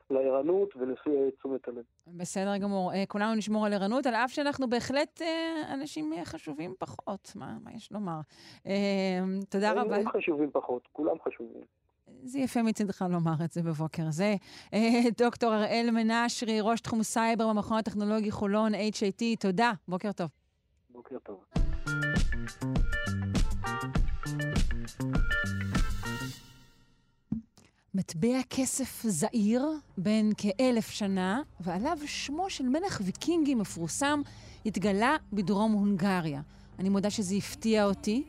לערנות ולפי תשומת הלב. בסדר גמור. כולנו נשמור על ערנות, על אף שאנחנו בהחלט אנשים חשובים פחות. מה, מה יש לומר? תודה רבה. הם חשובים פחות, כולם חשובים. זה יפה מצדך לומר את זה בבוקר זה. דוקטור הראל מנשרי, ראש תחום סייבר במכון הטכנולוגי חולון, HIT, תודה. בוקר טוב. בוקר טוב. מטבע כסף זעיר בן כאלף שנה, ועליו שמו של מלך ויקינגי מפורסם, התגלה בדרום הונגריה. אני מודה שזה הפתיע אותי,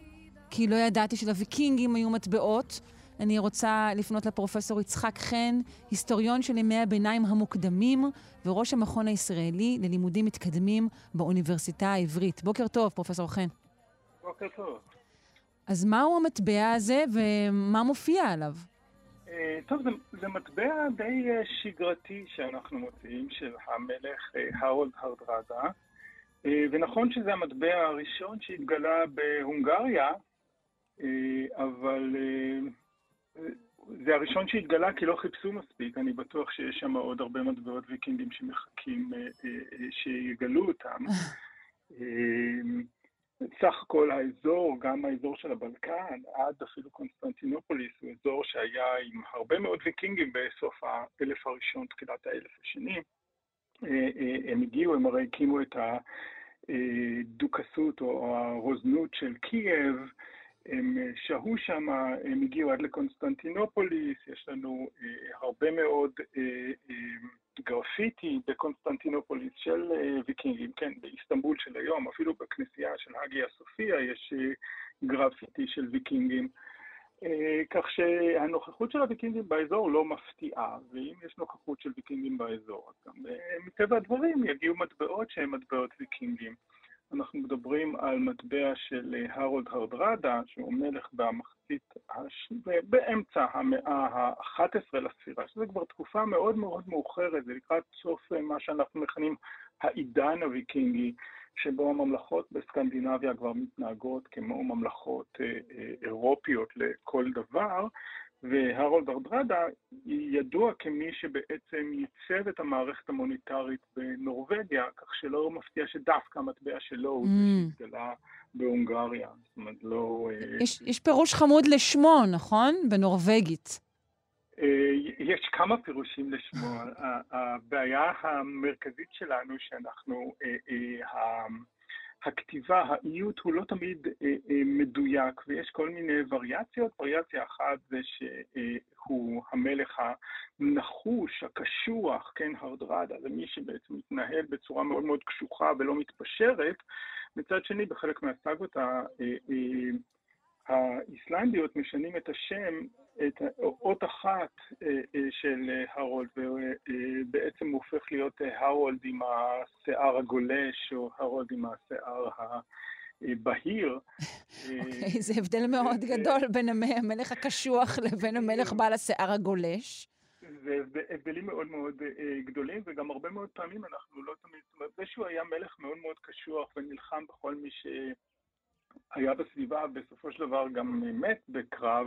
כי לא ידעתי שלוויקינגים היו מטבעות. אני רוצה לפנות לפרופסור יצחק חן, היסטוריון של ימי הביניים המוקדמים וראש המכון הישראלי ללימודים מתקדמים באוניברסיטה העברית. בוקר טוב, פרופסור חן. בוקר טוב. אז מהו המטבע הזה ומה מופיע עליו? טוב, זה, זה מטבע די שגרתי שאנחנו מוצאים, של המלך הרולד הרדרדה, ונכון שזה המטבע הראשון שהתגלה בהונגריה, אבל זה הראשון שהתגלה כי לא חיפשו מספיק, אני בטוח שיש שם עוד הרבה מטבעות ויקינגים שמחכים שיגלו אותם. סך הכל האזור, גם האזור של הבלקן, עד אפילו קונסטנטינופוליס, הוא אזור שהיה עם הרבה מאוד ויקינגים בסוף האלף הראשון, תחילת האלף השני. הם הגיעו, הם הרי הקימו את הדוכסות או הרוזנות של קייב, הם שהו שם, הם הגיעו עד לקונסטנטינופוליס, יש לנו הרבה מאוד גרפיטי בקונסטנטינופוליס של ויקינגים, כן, באיסטנבול של היום, אפילו בכנסייה של הגיה סופיה יש גרפיטי של ויקינגים. כך שהנוכחות של הוויקינגים באזור לא מפתיעה, ואם יש נוכחות של ויקינגים באזור, אז גם מטבע הדברים יגיעו מטבעות שהן מטבעות ויקינגים. אנחנו מדברים על מטבע של הרולד הרדרדה, שהוא מלך במחצית, הש... באמצע המאה ה-11 לספירה, שזה כבר תקופה מאוד מאוד מאוחרת, זה לקראת סוף מה שאנחנו מכנים העידן הוויקינגי, שבו הממלכות בסקנדינביה כבר מתנהגות כמו ממלכות אירופיות לכל דבר, והרולד ארדרדה ידוע כמי שבעצם ייצב את המערכת המוניטרית בנורבגיה, כך שלא מפתיע שדווקא המטבע שלו הוא זה שהתגלה בהונגריה. זאת אומרת, לא... יש, יש פירוש חמוד לשמו, נכון? בנורבגית. יש כמה פירושים לשמו. הבעיה המרכזית שלנו שאנחנו... הכתיבה, האיות הוא לא תמיד אה, אה, מדויק, ויש כל מיני וריאציות. וריאציה אחת זה שהוא המלך הנחוש, הקשוח, כן, הרדרדה, זה מי שבעצם מתנהל בצורה מאוד מאוד קשוחה ולא מתפשרת. מצד שני, בחלק מהסאגות האיסלנדיות משנים את השם, את אות אחת של הרולד, ובעצם הוא הופך להיות הרולד עם השיער הגולש, או הרולד עם השיער הבהיר. אוקיי, זה הבדל מאוד גדול בין המלך הקשוח לבין המלך בעל השיער הגולש. זה הבדלים מאוד מאוד גדולים, וגם הרבה מאוד פעמים אנחנו לא תמיד, זה שהוא היה מלך מאוד מאוד קשוח ונלחם בכל מי ש... היה בסביבה, בסופו של דבר גם מת בקרב,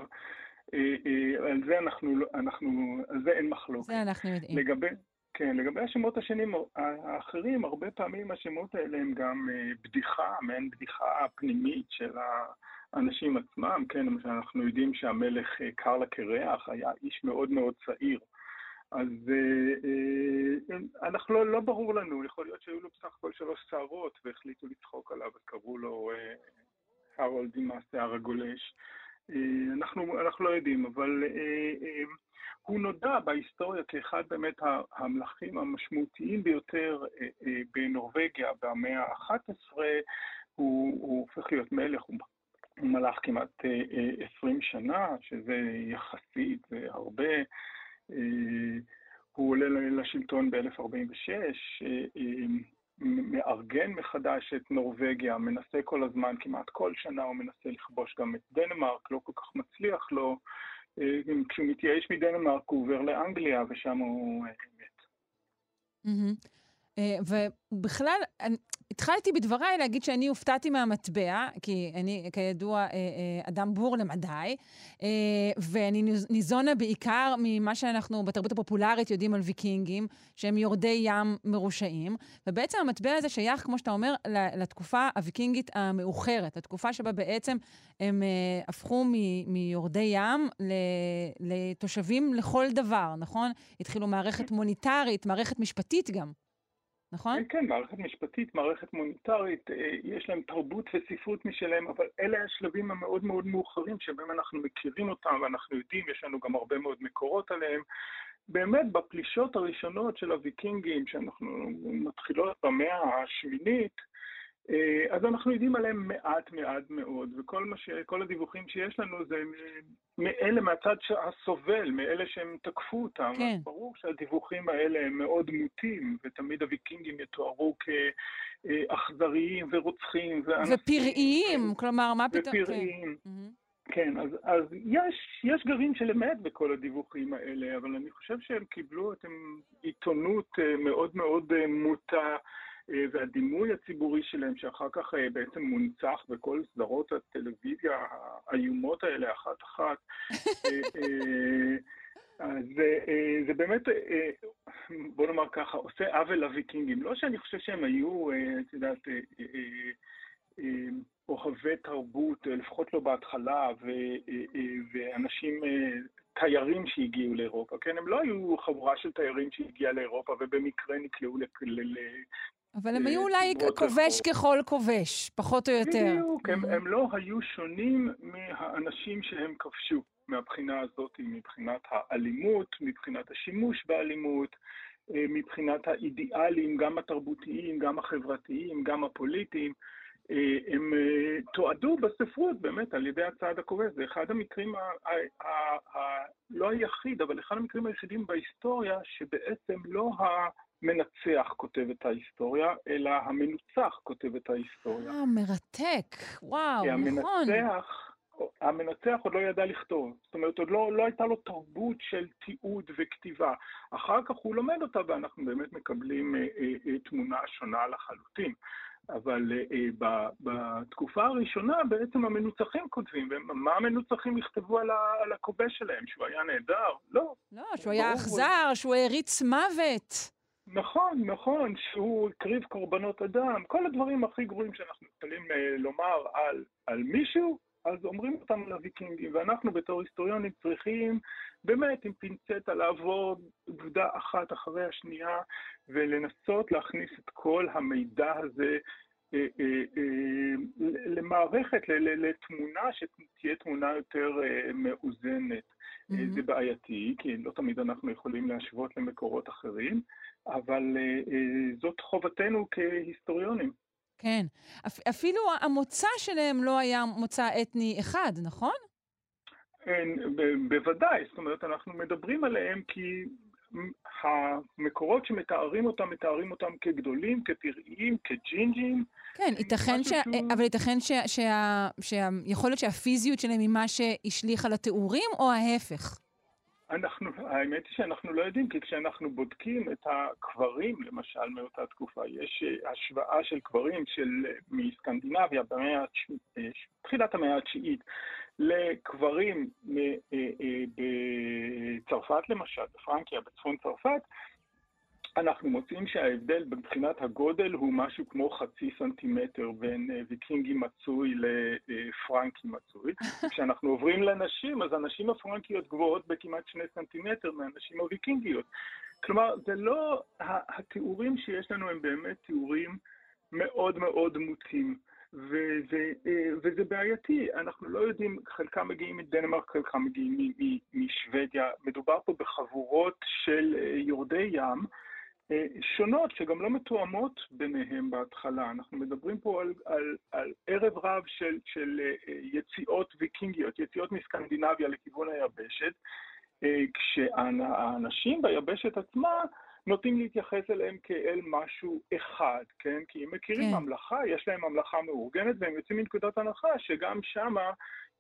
אה, אה, על זה אנחנו, לא, אנחנו, על זה אין מחלוקת. זה אנחנו יודעים. לגבי, כן, לגבי השמות השנים האחרים, הרבה פעמים השמות האלה הם גם אה, בדיחה, מעין בדיחה פנימית של האנשים עצמם, כן, למשל אנחנו יודעים שהמלך קרלה קרח היה איש מאוד מאוד צעיר. אז אנחנו לא, לא ברור לנו, יכול להיות שהיו לו בסך הכל שלוש שערות והחליטו לצחוק עליו, אז קראו לו הרולד עם השיער הגולש. אה, אנחנו, אנחנו לא יודעים, אבל אה, אה, הוא נודע בהיסטוריה כאחד באמת המלכים המשמעותיים ביותר בנורבגיה במאה ה-11. הוא, הוא הופך להיות מלך, הוא, מלך כמעט 20 שנה, שזה יחסית, זה הרבה. הוא עולה לשלטון ב-1046, מארגן מחדש את נורבגיה, מנסה כל הזמן, כמעט כל שנה הוא מנסה לכבוש גם את דנמרק, לא כל כך מצליח לו. אה, כשהוא מתייאש מדנמרק הוא עובר לאנגליה ושם הוא אה, מת. אה, ובכלל, התחלתי בדבריי להגיד שאני הופתעתי מהמטבע, כי אני, כידוע, אה, אה, אדם בור למדי, אה, ואני ניזונה בעיקר ממה שאנחנו בתרבות הפופולרית יודעים על ויקינגים, שהם יורדי ים מרושעים, ובעצם המטבע הזה שייך, כמו שאתה אומר, לתקופה הוויקינגית המאוחרת, לתקופה שבה בעצם הם הפכו מיורדי ים לתושבים לכל דבר, נכון? התחילו מערכת מוניטרית, מערכת משפטית גם. נכון? כן, כן, מערכת משפטית, מערכת מוניטרית, אה, יש להם תרבות וספרות משלהם, אבל אלה השלבים המאוד מאוד מאוחרים שבהם אנחנו מכירים אותם ואנחנו יודעים, יש לנו גם הרבה מאוד מקורות עליהם. באמת, בפלישות הראשונות של הוויקינגים, שאנחנו מתחילות במאה השמינית, אז אנחנו יודעים עליהם מעט מעט מאוד, וכל ש... הדיווחים שיש לנו זה מאלה מהצד הסובל, מאלה שהם תקפו אותם. כן. אז ברור שהדיווחים האלה הם מאוד מוטים, ותמיד הוויקינגים יתוארו כאכזריים ורוצחים. ואנשים... ופראיים, כלומר, מה פתאום... ופראיים. כן. כן, אז, אז יש, יש גרעין של אמת בכל הדיווחים האלה, אבל אני חושב שהם קיבלו את עיתונות אה, מאוד מאוד אה, מוטה. אה, והדימוי הציבורי שלהם, שאחר כך אה, בעצם מונצח בכל סדרות הטלוויזיה האיומות האלה, אחת-אחת, אה, אז זה באמת, בוא נאמר ככה, עושה עוול לוויקינגים. לא שאני חושב שהם היו, את יודעת, אוהבי תרבות, לפחות לא בהתחלה, ואנשים, תיירים שהגיעו לאירופה, כן? הם לא היו חבורה של תיירים שהגיעה לאירופה ובמקרה נקלעו אבל הם היו אולי כובש ככל כובש, פחות או יותר. בדיוק, הם, הם לא היו שונים מהאנשים שהם כבשו מהבחינה הזאת, מבחינת האלימות, מבחינת השימוש באלימות, אה, מבחינת האידיאלים, גם התרבותיים, גם החברתיים, גם הפוליטיים. הם תועדו בספרות באמת על ידי הצעד הכובש. זה אחד המקרים, ה- ה- ה- ה- לא היחיד, אבל אחד המקרים היחידים בהיסטוריה שבעצם לא המנצח כותב את ההיסטוריה, אלא המנוצח כותב את ההיסטוריה. אה, מרתק. וואו, נכון. המנצח... המנצח עוד לא ידע לכתוב, זאת אומרת, עוד לא, לא הייתה לו תרבות של תיעוד וכתיבה. אחר כך הוא לומד אותה ואנחנו באמת מקבלים אה, אה, אה, תמונה שונה לחלוטין. אבל אה, אה ב, בתקופה הראשונה בעצם המנוצחים כותבים, ומה המנוצחים יכתבו על, ה, על הכובש שלהם? שהוא היה נהדר? לא. לא, שהוא היה אכזר, שהוא הריץ מוות. נכון, נכון, שהוא הקריב קורבנות אדם, כל הדברים הכי גרועים שאנחנו יכולים אה, לומר על, על מישהו, אז אומרים אותם על הוויקינגים, ואנחנו בתור היסטוריונים צריכים באמת עם פינצטה לעבור עובדה אחת אחרי השנייה ולנסות להכניס את כל המידע הזה אה, אה, אה, למערכת, לתמונה שתהיה תמונה יותר מאוזנת. Mm-hmm. זה בעייתי, כי לא תמיד אנחנו יכולים להשוות למקורות אחרים, אבל זאת חובתנו כהיסטוריונים. כן. אפ, אפילו המוצא שלהם לא היה מוצא אתני אחד, נכון? אין, בוודאי. זאת אומרת, אנחנו מדברים עליהם כי המקורות שמתארים אותם, מתארים אותם כגדולים, כפראיים, כג'ינג'ים. כן, ייתכן ש... שהוא... אבל ייתכן ש... שה... שיכול להיות שהפיזיות שלהם היא מה שהשליך על התיאורים, או ההפך? אנחנו, האמת היא שאנחנו לא יודעים, כי כשאנחנו בודקים את הקברים, למשל, מאותה תקופה, יש אה, השוואה של קברים של, מסקנדינביה במאה, אה, תחילת המאה התשיעית לקברים אה, בצרפת למשל, בפרנקיה, בצפון צרפת, אנחנו מוצאים שההבדל מבחינת הגודל הוא משהו כמו חצי סנטימטר בין אה, ויקינגי מצוי לפרנקי מצוי. כשאנחנו עוברים לנשים, אז הנשים הפרנקיות גבוהות בכמעט שני סנטימטר מהנשים הוויקינגיות. כלומר, זה לא, התיאורים שיש לנו הם באמת תיאורים מאוד מאוד מוטים. וזה, אה, וזה בעייתי, אנחנו לא יודעים, חלקם מגיעים מדנמרק, חלקם מגיעים משוודיה, מדובר פה בחבורות של אה, יורדי ים, שונות שגם לא מתואמות ביניהם בהתחלה. אנחנו מדברים פה על, על, על ערב רב של, של אה, יציאות ויקינגיות, יציאות מסקנדינביה לכיוון היבשת, אה, כשהאנשים ביבשת עצמה נוטים להתייחס אליהם כאל משהו אחד, כן? כי הם מכירים כן. ממלכה, יש להם ממלכה מאורגנת, והם יוצאים מנקודת הנחה שגם שמה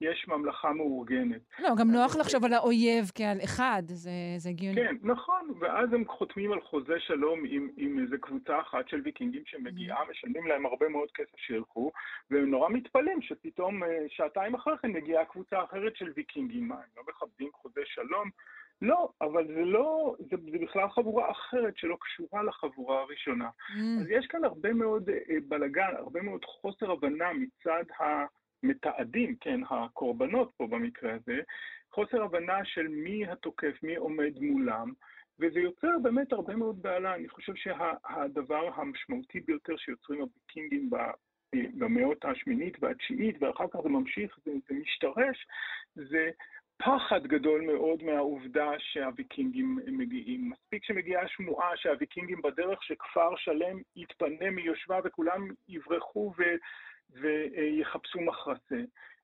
יש ממלכה מאורגנת. לא, גם נוח לחשוב על האויב כעל אחד, זה, הגיוני. כן, נכון, ואז הם חותמים על חוזה שלום עם, עם איזו קבוצה אחת של ויקינגים שמגיעה, mm-hmm. משלמים להם הרבה מאוד כסף שילכו, והם נורא מתפלאים שפתאום אה, שעתיים אחרי כן מגיעה קבוצה אחרת של ויקינגים. מה, הם לא מכבדים חוזה שלום? לא, אבל זה לא, זה, זה בכלל חבורה אחרת שלא קשורה לחבורה הראשונה. Mm. אז יש כאן הרבה מאוד אה, בלגן, הרבה מאוד חוסר הבנה מצד המתעדים, כן, הקורבנות פה במקרה הזה, חוסר הבנה של מי התוקף, מי עומד מולם, וזה יוצר באמת הרבה מאוד בעלה. אני חושב שהדבר שה, המשמעותי ביותר שיוצרים הוויקינגים במאות השמינית והתשיעית, ואחר כך זה ממשיך, זה, זה משתרש, זה פחד גדול מאוד מהעובדה שהוויקינגים מגיעים. מספיק שמגיעה שמועה שהוויקינגים בדרך שכפר שלם יתפנה מיושבה וכולם יברחו ו... ויחפשו מחרסה.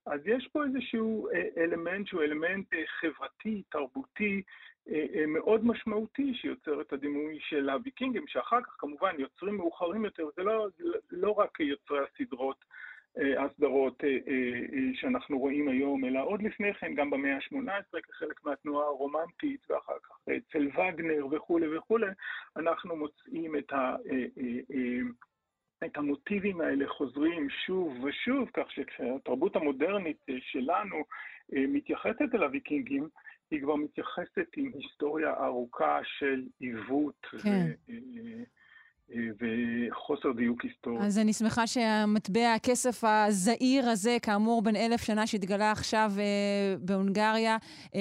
אז יש פה איזשהו אה, אלמנט שהוא אלמנט אה, חברתי, תרבותי, אה, מאוד משמעותי שיוצר את הדימוי של הוויקינגים, שאחר כך כמובן יוצרים מאוחרים יותר, זה לא, לא רק יוצרי הסדרות הסדרות שאנחנו רואים היום, אלא עוד לפני כן, גם במאה ה-18, כחלק מהתנועה הרומנטית, ואחר כך אצל וגנר וכולי וכולי, אנחנו מוצאים את, ה, את המוטיבים האלה חוזרים שוב ושוב, כך שכשהתרבות המודרנית שלנו מתייחסת אל הוויקינגים, היא כבר מתייחסת עם היסטוריה ארוכה של עיוות. כן. ו- וחוסר דיוק היסטורי. אז אני שמחה שהמטבע, הכסף הזעיר הזה, כאמור בן אלף שנה שהתגלה עכשיו אה, בהונגריה, אה,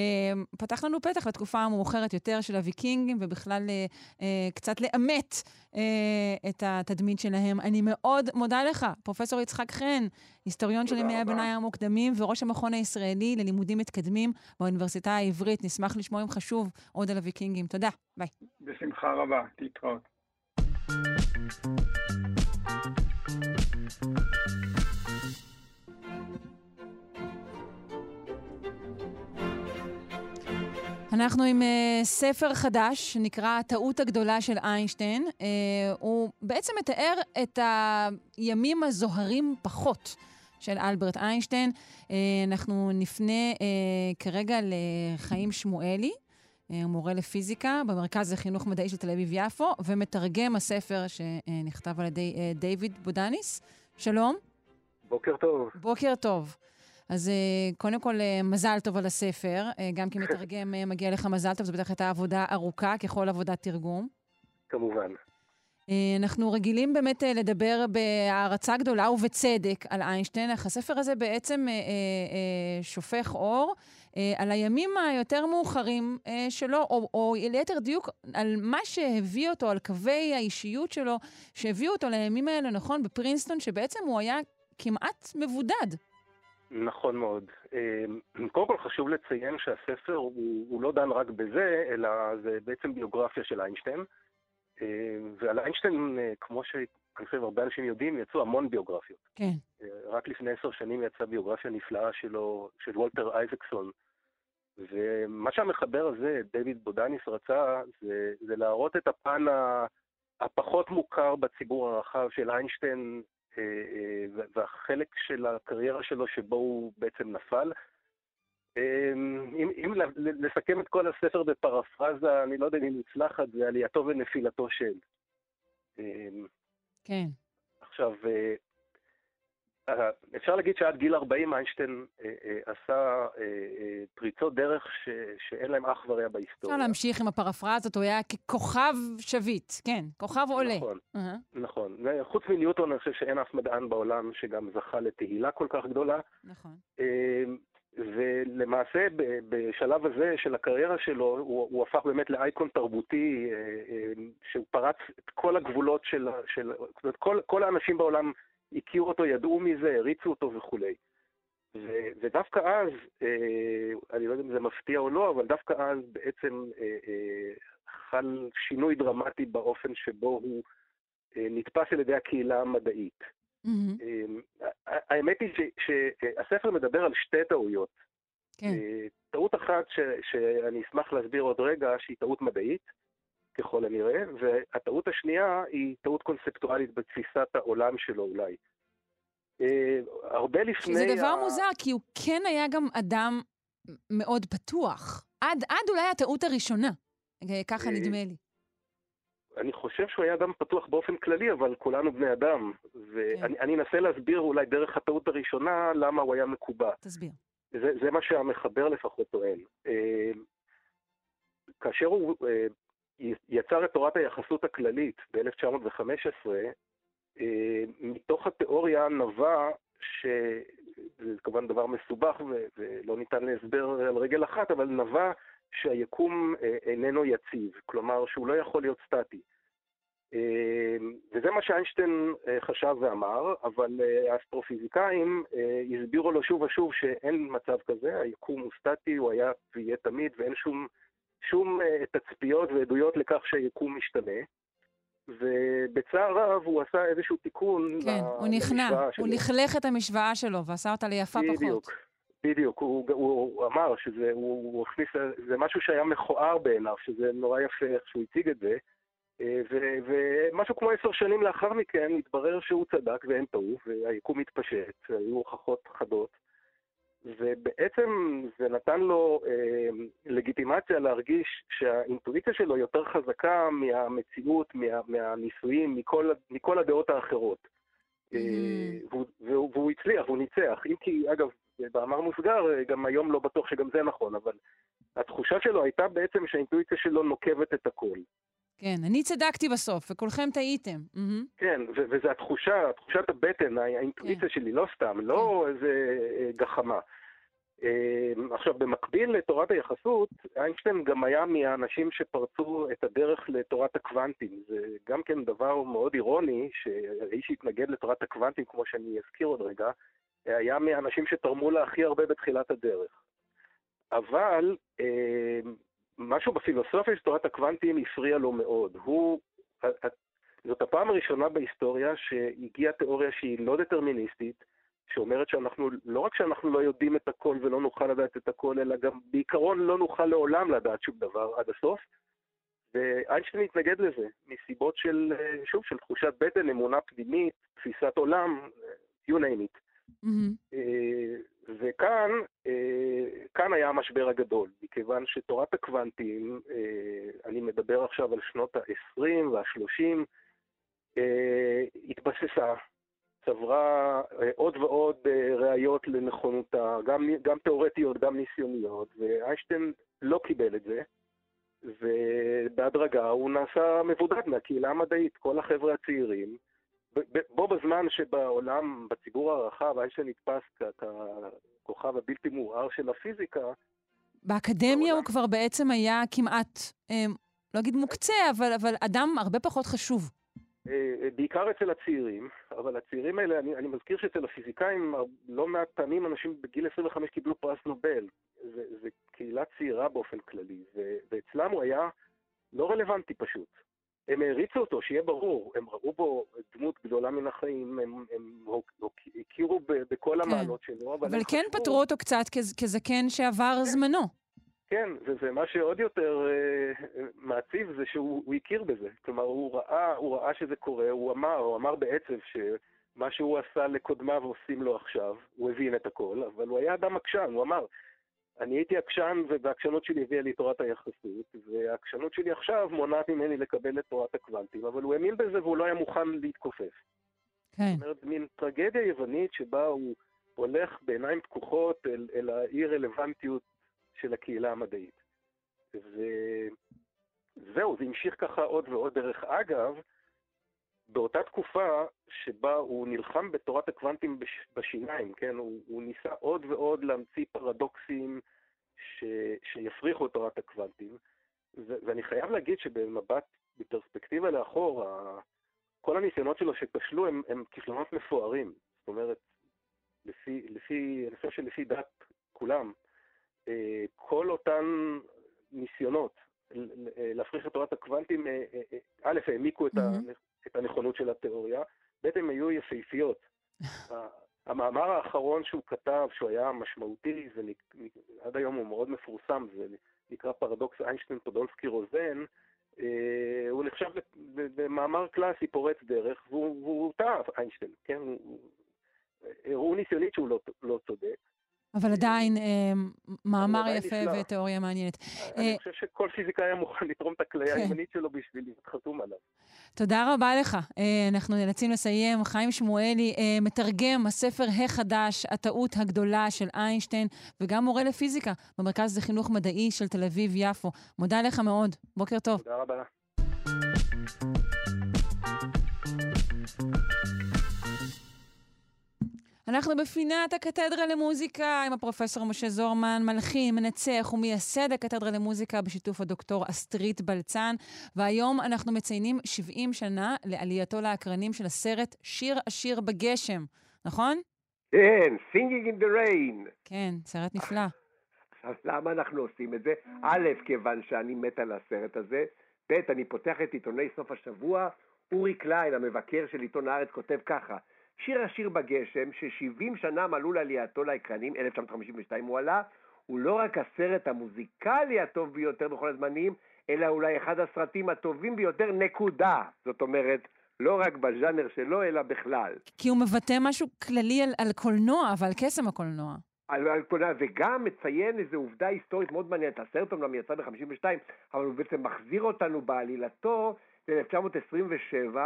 פתח לנו פתח לתקופה המאוחרת יותר של הוויקינגים, ובכלל אה, אה, קצת לאמת אה, את התדמית שלהם. אני מאוד מודה לך, פרופ' יצחק חן, היסטוריון של ימי הביניים המוקדמים וראש המכון הישראלי ללימודים מתקדמים באוניברסיטה העברית. נשמח לשמוע אם חשוב עוד על הוויקינגים. תודה, ביי. בשמחה רבה, להתראות. אנחנו עם uh, ספר חדש שנקרא הטעות הגדולה של איינשטיין. Uh, הוא בעצם מתאר את הימים הזוהרים פחות של אלברט איינשטיין. Uh, אנחנו נפנה uh, כרגע לחיים שמואלי, uh, מורה לפיזיקה במרכז לחינוך מדעי של תל אביב-יפו, ומתרגם הספר שנכתב על ידי uh, דיוויד בודניס. שלום. בוקר טוב. בוקר טוב. אז אה, קודם כל, אה, מזל טוב על הספר. אה, גם כמתרגם מגיע לך מזל טוב, זו בטח הייתה עבודה ארוכה, ככל עבודת תרגום. כמובן. אנחנו רגילים באמת לדבר בהערצה גדולה ובצדק על איינשטיין, אך הספר הזה בעצם שופך אור על הימים היותר מאוחרים שלו, או, או ליתר דיוק, על מה שהביא אותו, על קווי האישיות שלו, שהביאו אותו לימים האלה, נכון, בפרינסטון, שבעצם הוא היה כמעט מבודד. נכון מאוד. אמ, קודם כל חשוב לציין שהספר הוא, הוא לא דן רק בזה, אלא זה בעצם ביוגרפיה של איינשטיין. אמ, ועל איינשטיין, אה, כמו שאני חושב הרבה אנשים יודעים, יצאו המון ביוגרפיות. כן. אה, רק לפני עשר שנים יצאה ביוגרפיה נפלאה שלו, של וולטר אייזקסון. ומה שהמחבר הזה, דויד בודניס, רצה, זה, זה להראות את הפן הפחות מוכר בציבור הרחב של איינשטיין אה, אה, והחלק של הקריירה שלו שבו הוא בעצם נפל. אה, אם, אם לסכם את כל הספר בפרפרזה, אני לא יודע אם היא מוצלחת, זה עלייתו ונפילתו של. כן. עכשיו, אפשר להגיד שעד גיל 40 איינשטיין אה, אה, עשה אה, פריצות דרך ש, שאין להם אח ורע בהיסטוריה. אפשר להמשיך עם הפרפרזות, הוא היה ככוכב שביט, כן, כוכב עולה. נכון, uh-huh. נכון. חוץ מניוטון, אני חושב שאין אף מדען בעולם שגם זכה לתהילה כל כך גדולה. נכון. ולמעשה בשלב הזה של הקריירה שלו, הוא, הוא הפך באמת לאייקון תרבותי, שהוא פרץ את כל הגבולות של, של כל, כל האנשים בעולם הכירו אותו, ידעו מזה, הריצו אותו וכולי. ו- ודווקא אז, אה, אני לא יודע אם זה מפתיע או לא, אבל דווקא אז בעצם אה, אה, חל שינוי דרמטי באופן שבו הוא אה, נתפס על ידי הקהילה המדעית. Mm-hmm. אה, האמת היא שהספר מדבר על שתי טעויות. כן. אה, טעות אחת ש- שאני אשמח להסביר עוד רגע, שהיא טעות מדעית, ככל הנראה, והטעות השנייה היא טעות קונספטואלית בתפיסת העולם שלו אולי. אה, הרבה לפני... שזה דבר ה... מוזר, כי הוא כן היה גם אדם מאוד פתוח. עד, עד אולי הטעות הראשונה, אה, ככה אה, נדמה לי. אני חושב שהוא היה אדם פתוח באופן כללי, אבל כולנו בני אדם. ואני כן. אנסה להסביר אולי דרך הטעות הראשונה למה הוא היה מקובע. תסביר. זה, זה מה שהמחבר לפחות טוען. כאשר הוא יצר את תורת היחסות הכללית ב-1915, אה, מתוך התיאוריה נבע, שזה כמובן דבר מסובך ולא ניתן להסבר על רגל אחת, אבל נבע שהיקום אה, איננו יציב, כלומר שהוא לא יכול להיות סטטי. אה, וזה מה שאיינשטיין חשב ואמר, אבל האסטרופיזיקאים הסבירו לו שוב ושוב שאין מצב כזה, היקום הוא סטטי, הוא היה ויהיה תמיד, ואין שום שום uh, תצפיות ועדויות לכך שהיקום משתנה. ובצער רב הוא עשה איזשהו תיקון כן, הוא נכנע, הוא לכלך את המשוואה שלו ועשה אותה ליפה בדיוק, פחות. בדיוק, בדיוק. הוא, הוא, הוא אמר שזה הוא, הוא הכניס, זה משהו שהיה מכוער בעיניו, שזה נורא יפה איך שהוא הציג את זה. אה, ומשהו כמו עשר שנים לאחר מכן התברר שהוא צדק והם טעו, והיקום התפשט, היו הוכחות חדות. ובעצם זה נתן לו אה, לגיטימציה להרגיש שהאינטואיציה שלו יותר חזקה מהמציאות, מה, מהניסויים, מכל, מכל הדעות האחרות. Mm-hmm. אה, והוא, והוא, והוא הצליח, הוא ניצח. אם כי, אגב, במאמר מוסגר, גם היום לא בטוח שגם זה נכון, אבל התחושה שלו הייתה בעצם שהאינטואיציה שלו נוקבת את הכל. כן, אני צדקתי בסוף, וכולכם טעיתם. כן, וזו התחושה, תחושת הבטן, האינטואיציה כן. שלי, לא סתם, לא כן. איזה אה, גחמה. אמ, עכשיו, במקביל לתורת היחסות, איינשטיין גם היה מהאנשים שפרצו את הדרך לתורת הקוונטים. זה גם כן דבר מאוד אירוני, שהאיש שהתנגד לתורת הקוונטים, כמו שאני אזכיר עוד רגע, היה מהאנשים שתרמו לה הכי הרבה בתחילת הדרך. אבל אמ, משהו בפילוסופיה של תורת הקוונטים הפריע לו מאוד. הוא, זאת הפעם הראשונה בהיסטוריה שהגיעה תיאוריה שהיא לא דטרמיניסטית, שאומרת שאנחנו, לא רק שאנחנו לא יודעים את הכל ולא נוכל לדעת את הכל, אלא גם בעיקרון לא נוכל לעולם לדעת שום דבר עד הסוף. ואיינשטיין התנגד לזה, מסיבות של, שוב, של תחושת בטן, אמונה פנימית, תפיסת עולם, you name it. Mm-hmm. וכאן כאן היה המשבר הגדול, מכיוון שתורת הקוונטים, אני מדבר עכשיו על שנות ה-20 וה-30, התבססה צברה אה, עוד ועוד אה, ראיות לנכונותה, גם, גם תיאורטיות, גם ניסיוניות, ואיינשטיין לא קיבל את זה, ובהדרגה הוא נעשה מבודד מהקהילה המדעית, כל החבר'ה הצעירים. בו בזמן שבעולם, בציבור הרחב, איינשטיין נתפס ככוכב הבלתי מעורער של הפיזיקה. באקדמיה בעולם... הוא כבר בעצם היה כמעט, אה, לא אגיד מוקצה, אבל, אבל אדם הרבה פחות חשוב. אה, אה, בעיקר אצל הצעירים, אבל הצעירים האלה, אני, אני מזכיר שאצל הפיזיקאים לא מעט פעמים אנשים בגיל 25 קיבלו פרס נובל. זו קהילה צעירה באופן כללי, ו, ואצלם הוא היה לא רלוונטי פשוט. הם העריצו אותו, שיהיה ברור, הם ראו בו דמות גדולה מן החיים, הם, הם הכירו בכל כן. המעלות שלו, אבל... אבל כן חשבו... פטרו אותו קצת כז, כזקן שעבר כן. זמנו. כן, וזה מה שעוד יותר uh, מעציב זה שהוא הכיר בזה. כלומר, הוא ראה, הוא ראה שזה קורה, הוא אמר, הוא אמר בעצב שמה שהוא עשה לקודמיו עושים לו עכשיו, הוא הבין את הכל, אבל הוא היה אדם עקשן, הוא אמר, אני הייתי עקשן והעקשנות שלי הביאה לי תורת היחסות, והעקשנות שלי עכשיו מונעת ממני לקבל את תורת הקוונטים, אבל הוא האמין בזה והוא לא היה מוכן להתכופף. כן. זאת אומרת, מין טרגדיה יוונית שבה הוא הולך בעיניים פקוחות אל, אל האי-רלוונטיות של הקהילה המדעית. וזהו, זה המשיך ככה עוד ועוד. דרך אגב, באותה תקופה שבה הוא נלחם בתורת הקוונטים בש, בשיניים, כן, הוא, הוא ניסה עוד ועוד להמציא פרדוקסים ש, שיפריחו את תורת הקוונטים, ו, ואני חייב להגיד שבמבט, בפרספקטיבה לאחור, ה, כל הניסיונות שלו שכשלו הם, הם כישלונות מפוארים. זאת אומרת, לפי, לפי, אני חושב שלפי דת כולם, אה, כל אותן ניסיונות להפריך את תורת הקוונטים, אה, אה, א', העמיקו את הנכונות של התיאוריה, ב', הן היו יפהפיות. המאמר האחרון שהוא כתב, שהוא היה משמעותי, זה עד היום הוא מאוד מפורסם, זה נקרא פרדוקס איינשטיין פודולסקי רוזן, הוא נחשב במאמר קלאסי פורץ דרך, והוא טעה, איינשטיין, כן? הראו ניסיונית שהוא לא, לא צודק. אבל עדיין אה, מאמר יפה ותיאוריה מעניינת. אני אה, חושב שכל פיזיקאי מוכן לתרום את הכליה כן. הימנית שלו בשביל להיות חתום עליו. תודה רבה לך. אה, אנחנו נאלצים לסיים. חיים שמואלי, מתרגם הספר החדש, הטעות הגדולה של איינשטיין, וגם מורה לפיזיקה במרכז לחינוך מדעי של תל אביב-יפו. מודה לך מאוד. בוקר טוב. תודה רבה. אנחנו בפינת הקתדרה למוזיקה עם הפרופסור משה זורמן, מלחין, מנצח ומייסד הקתדרה למוזיקה בשיתוף הדוקטור אסטרית בלצן, והיום אנחנו מציינים 70 שנה לעלייתו לאקרנים של הסרט שיר עשיר בגשם, נכון? כן, Singing in the Rain. כן, סרט נפלא. עכשיו, למה אנחנו עושים את זה? א', כיוון שאני מת על הסרט הזה, ב', אני פותח את עיתוני סוף השבוע, אורי קליין, המבקר של עיתון הארץ, כותב ככה: שיר השיר בגשם, ש-70 שנה מלאו לעלייתו לאקרנים, 1952 הוא עלה, הוא לא רק הסרט המוזיקלי הטוב ביותר בכל הזמנים, אלא אולי אחד הסרטים הטובים ביותר, נקודה. זאת אומרת, לא רק בז'אנר שלו, אלא בכלל. כי הוא מבטא משהו כללי על, על קולנוע ועל קסם הקולנוע. על, על קולנוע, וגם מציין איזו עובדה היסטורית מאוד מעניינת. הסרט אומנם יצא ב-52, אבל הוא בעצם מחזיר אותנו בעלילתו ל-1927,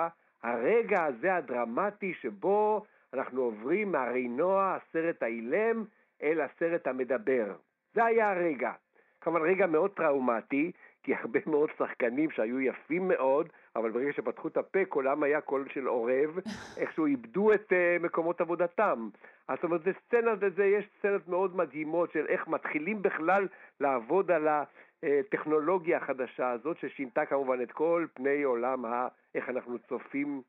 הרגע הזה הדרמטי שבו אנחנו עוברים מהרינוע, הסרט האילם, אל הסרט המדבר. זה היה הרגע. כמובן רגע מאוד טראומטי, כי הרבה מאוד שחקנים שהיו יפים מאוד, אבל ברגע שפתחו את הפה קולם היה קול של עורב, איכשהו איבדו את uh, מקומות עבודתם. אז זאת אומרת, זה סצנה, זה, יש סצנות מאוד מדהימות של איך מתחילים בכלל לעבוד על הטכנולוגיה החדשה הזאת, ששינתה כמובן את כל פני עולם ה... איך אנחנו צופים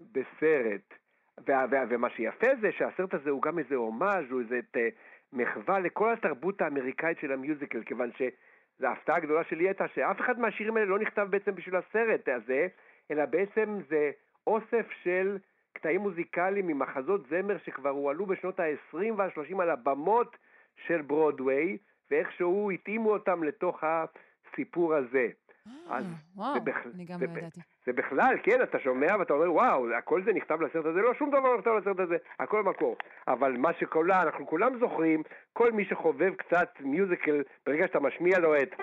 בסרט. וה, וה, ומה שיפה זה שהסרט הזה הוא גם איזה הומאז', הוא איזה uh, מחווה לכל התרבות האמריקאית של המיוזיקל, כיוון שזו ההפתעה הגדולה שלי הייתה שאף אחד מהשירים האלה לא נכתב בעצם בשביל הסרט הזה, אלא בעצם זה אוסף של קטעים מוזיקליים ממחזות זמר שכבר הועלו בשנות ה-20 וה-30 על הבמות של ברודוויי, ואיכשהו התאימו אותם לתוך הסיפור הזה. אה, וואו, בכ... אני גם זה, לא ידעתי. זה בכלל, כן, אתה שומע ואתה אומר, וואו, הכל זה נכתב לסרט הזה, לא, שום דבר לא נכתב לסרט הזה, הכל מקור. אבל מה שכולה, אנחנו כולם זוכרים, כל מי שחובב קצת מיוזיקל, ברגע שאתה משמיע לו את...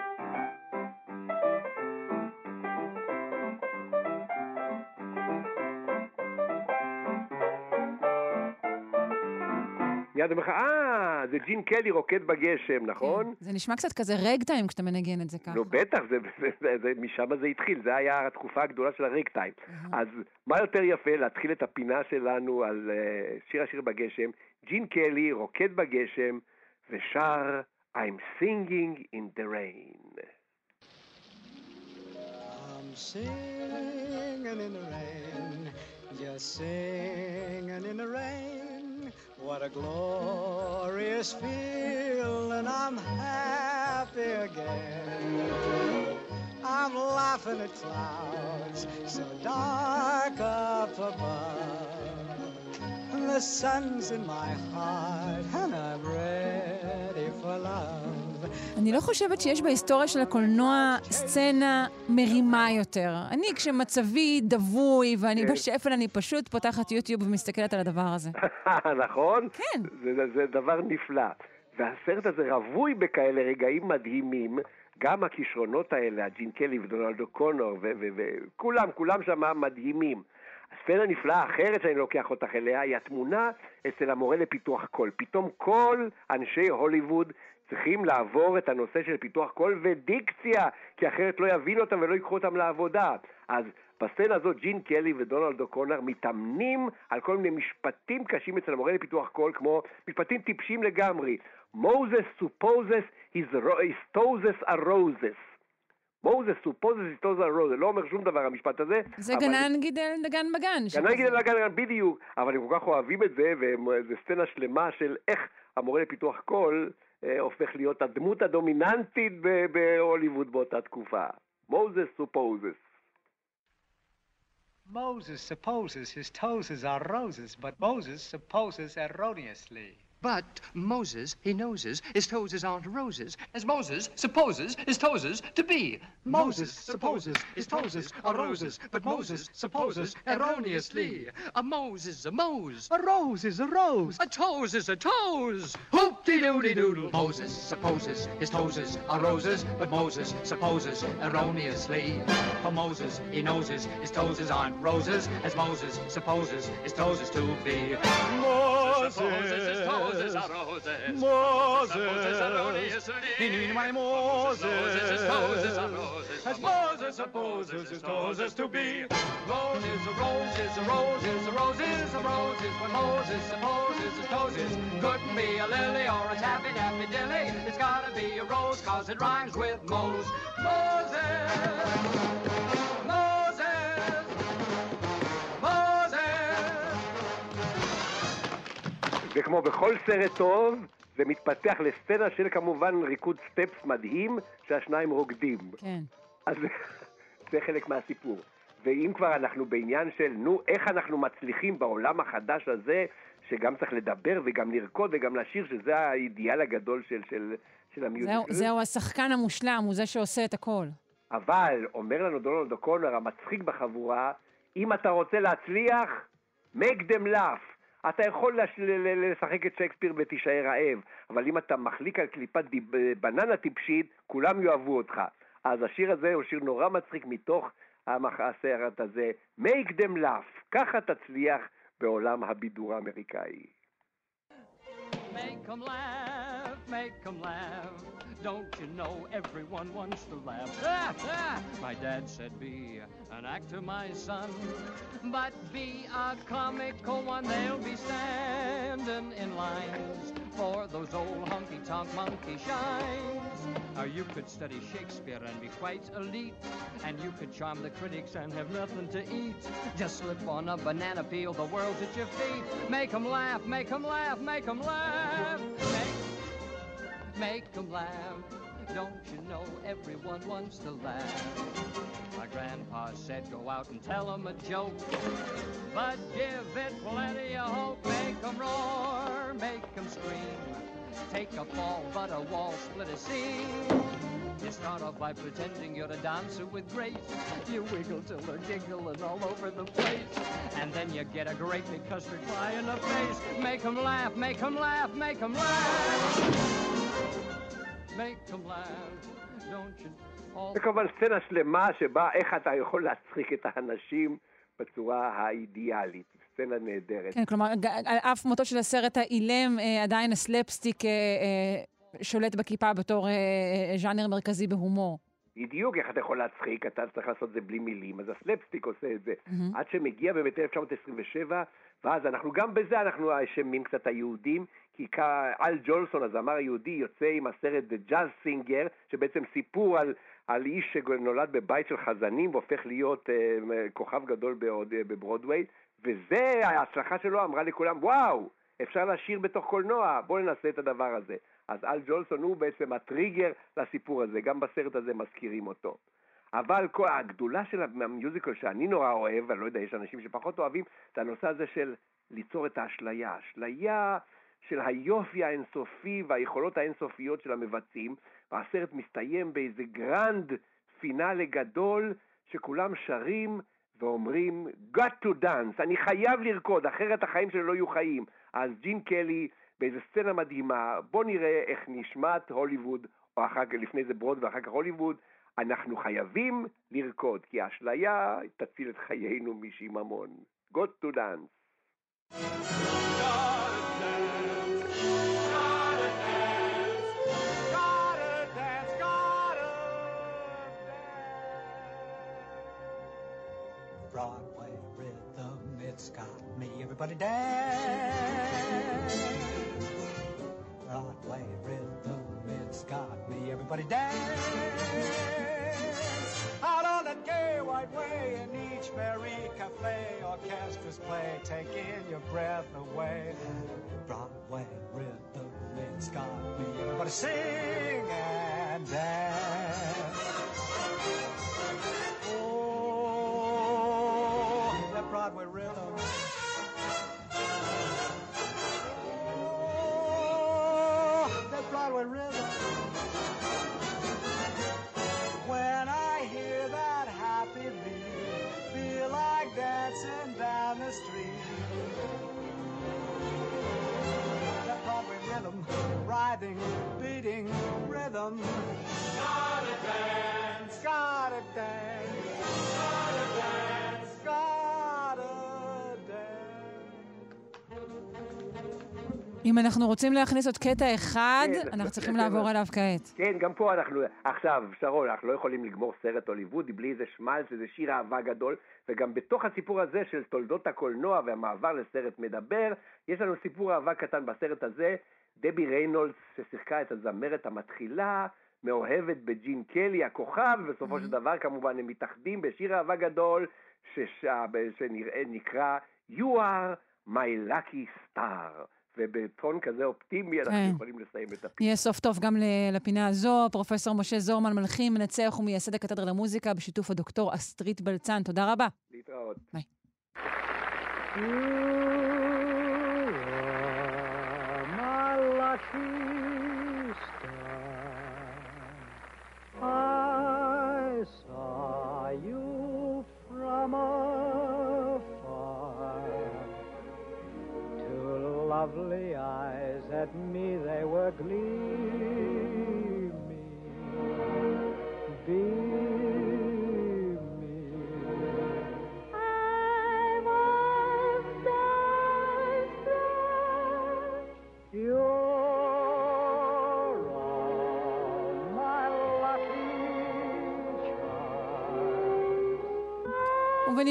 מיד אומר לך, אה, זה ג'ין קלי רוקד בגשם, נכון? זה נשמע קצת כזה רגטיים כשאתה מנגן את זה ככה. נו, בטח, זה, זה, זה, זה, משם זה התחיל, זה היה התקופה הגדולה של הרגטיים. אז מה יותר יפה להתחיל את הפינה שלנו על uh, שיר השיר בגשם, ג'ין קלי רוקד בגשם ושר I'm singing in the rain. I'm singing in the rain, just singing in the rain. What a glorious I'm happy again. I'm laughing at clouds so dark up above. And the sun's in my heart, and I'm ready for love. אני לא חושבת שיש בהיסטוריה של הקולנוע סצנה מרימה יותר. אני, כשמצבי דבוי ואני כן. בשפל, אני פשוט פותחת יוטיוב ומסתכלת על הדבר הזה. נכון? כן. זה, דבר נפלא. והסרט הזה רווי בכאלה רגעים מדהימים. גם הכישרונות האלה, הג'ין קלי ודונלד אוקונר וכולם, כולם שם מדהימים. הסצנה נפלאה אחרת שאני לוקח אותך אליה היא התמונה אצל המורה לפיתוח קול. פתאום כל אנשי הוליווד צריכים לעבור את הנושא של פיתוח קול ודיקציה, כי אחרת לא יבינו אותם ולא ייקחו אותם לעבודה. אז בסצנה הזאת ג'ין קלי ודונלד אוקונר מתאמנים על כל מיני משפטים קשים אצל המורה לפיתוח קול, כמו משפטים טיפשים לגמרי. Moses supposes his, his toes are roses. מוזס toes are roses. לא אומר שום דבר המשפט הזה. זה אבל... גנן גידל דגן בגן. גנן גידל דגן בדיוק. אבל הם כל כך אוהבים את זה, וזו סצנה שלמה של איך המורה לפיתוח קול הופך להיות הדמות הדומיננטית בהוליווד באותה תקופה. מוזס supposes. Moses supposes his toes are roses, but Moses supposes erroneously. But Moses, he noses, his toes aren't roses, as Moses supposes his toes to be. Moses supposes his toes are roses, but Moses supposes erroneously. A Mose is a Mose. A rose is a rose. A toes is a toes. Hoop-de-doodle-doodle. Moses supposes his toes are roses, but Moses supposes erroneously. For Moses, he noses, his toes aren't roses, as Moses supposes his toes to be. Moses supposes his toes Moses. Moses. In my Moses. Moses are roses. As Moses supposes his Moses to be. Roses, a roses, roses, roses, roses. When Moses supposes his roses. Couldn't be a lily or a tappy tappy dilly. It's gotta be a rose cause it rhymes with Mose. Moses. וכמו בכל סרט טוב, זה מתפתח לסצנה של כמובן ריקוד סטפס מדהים, שהשניים רוקדים. כן. אז זה חלק מהסיפור. ואם כבר אנחנו בעניין של, נו, איך אנחנו מצליחים בעולם החדש הזה, שגם צריך לדבר וגם לרקוד וגם לשיר, שזה האידיאל הגדול של, של, של המיוזיקל. זהו, זהו השחקן המושלם, הוא זה שעושה את הכל. אבל, אומר לנו דונלד אוקונר, המצחיק בחבורה, אם אתה רוצה להצליח, make them laugh. אתה יכול לש... לשחק את שייקספיר ותישאר רעב, אבל אם אתה מחליק על קליפת דיב... בננה טיפשית, כולם יאהבו אותך. אז השיר הזה הוא שיר נורא מצחיק מתוך הסרט הזה, make them laugh, ככה תצליח בעולם הבידור האמריקאי. Make them laugh, make them laugh. Don't you know everyone wants to laugh? my dad said, be an actor, my son. But be a comical one, they'll be standing in lines for those old honky-tonk monkey shines. Or you could study Shakespeare and be quite elite. And you could charm the critics and have nothing to eat. Just slip on a banana peel, the world's at your feet. Make 'em laugh, make 'em laugh, make 'em laugh. Make make them laugh. Don't you know everyone wants to laugh? My grandpa said go out and tell 'em a joke, but give it plenty of hope. Make 'em roar, make 'em scream. Take a fall, but a wall split a seam. You start off by pretending you're a dancer with grace. You wiggle till they're giggling all over the place. And then you get a great big custard pie in the face. Make 'em laugh, make 'em laugh, make 'em laugh. Make 'em laugh, don't you? All וכמובן סצנה שלמה שבה איך אתה יכול להצחיק את האנשים בצורה האידיאלית. סצנה נהדרת. כן, כלומר, על אף מותו של הסרט האילם, אה, עדיין הסלפסטיק אה, אה, שולט בכיפה בתור ז'אנר מרכזי בהומור. בדיוק, איך אתה יכול להצחיק, אתה צריך לעשות את זה בלי מילים, אז הסלפסטיק עושה את זה. מהמם. עד שמגיע באמת 1927, ואז אנחנו, גם בזה אנחנו אשמים קצת היהודים, כי אל ג'ולסון, הזמר היהודי, יוצא עם הסרט The Jazz Singer, שבעצם סיפור על, על איש שנולד בבית של חזנים והופך להיות אה, כוכב גדול אה, בברודוויי, וזה, ההצלחה שלו אמרה לכולם, וואו, אפשר לשיר בתוך קולנוע, בואו ננסה את הדבר הזה. אז אל ג'ולסון הוא בעצם הטריגר לסיפור הזה, גם בסרט הזה מזכירים אותו. אבל כל הגדולה של המיוזיקל שאני נורא אוהב, ואני לא יודע, יש אנשים שפחות אוהבים, זה הנושא הזה של ליצור את האשליה. אשליה של היופי האינסופי והיכולות האינסופיות של המבצעים, והסרט מסתיים באיזה גרנד פינאלה גדול, שכולם שרים ואומרים, got to dance, אני חייב לרקוד, אחרת החיים שלי לא יהיו חיים. אז ג'ין קלי, באיזה סצנה מדהימה, בוא נראה איך נשמעת הוליווד, או אחר כך, לפני זה בברודוויי ואחר כך הוליווד, אנחנו חייבים לרקוד, כי האשליה תציל את חיינו משיממון. Got to dance. Everybody dance. Broadway rhythm, it's got me. Everybody dance. Out on that gay white way in each merry cafe, orchestras play, taking your breath away. Broadway rhythm, it's got me. Everybody sing and dance. Oh, that Broadway rhythm. Broadway rhythm. When I hear that happy beat, feel like dancing down the street. That Broadway rhythm, writhing, beating rhythm. Gotta dance, gotta dance, אם אנחנו רוצים להכניס עוד קטע אחד, כן, אנחנו צריכים לעבור אליו כעת. כן, גם פה אנחנו, עכשיו, שרון, אנחנו לא יכולים לגמור סרט הוליוודי בלי איזה שמלץ, איזה שיר אהבה גדול, וגם בתוך הסיפור הזה של תולדות הקולנוע והמעבר לסרט מדבר, יש לנו סיפור אהבה קטן בסרט הזה, דבי ריינולדס, ששיחקה את הזמרת המתחילה, מאוהבת בג'ין קלי, הכוכב, ובסופו של דבר כמובן הם מתאחדים בשיר אהבה גדול, שש- שנקרא You are my lucky star. ובטון כזה אופטימי אנחנו כן. יכולים לסיים את הפרק. יהיה סוף טוב גם לפינה הזו. פרופסור משה זורמן, מלחין, מנצח ומייסד הקתדרה למוזיקה, בשיתוף הדוקטור אסטרית בלצן. תודה רבה. להתראות. ביי. my lucky lovely eyes. At me they were gleaming,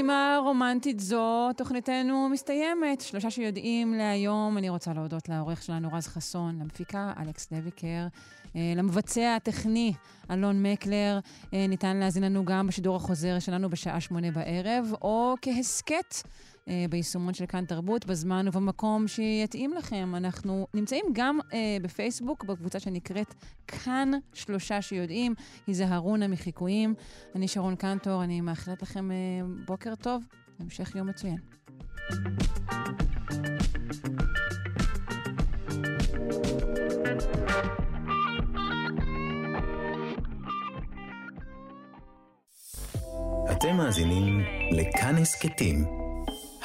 ובנימה רומנטית זו, תוכניתנו מסתיימת. שלושה שיודעים להיום, אני רוצה להודות לעורך שלנו רז חסון, למפיקה אלכס דביקר, אה, למבצע הטכני אלון מקלר. אה, ניתן להאזין לנו גם בשידור החוזר שלנו בשעה שמונה בערב, או כהסכת ביישומון של כאן תרבות, בזמן ובמקום שיתאים לכם. אנחנו נמצאים גם אה, בפייסבוק, בקבוצה שנקראת כאן שלושה שיודעים. היזהרונה מחיקויים. אני שרון קנטור, אני מאחלת לכם אה, בוקר טוב, המשך יום מצוין. אתם מאזינים לכאן הסכתים,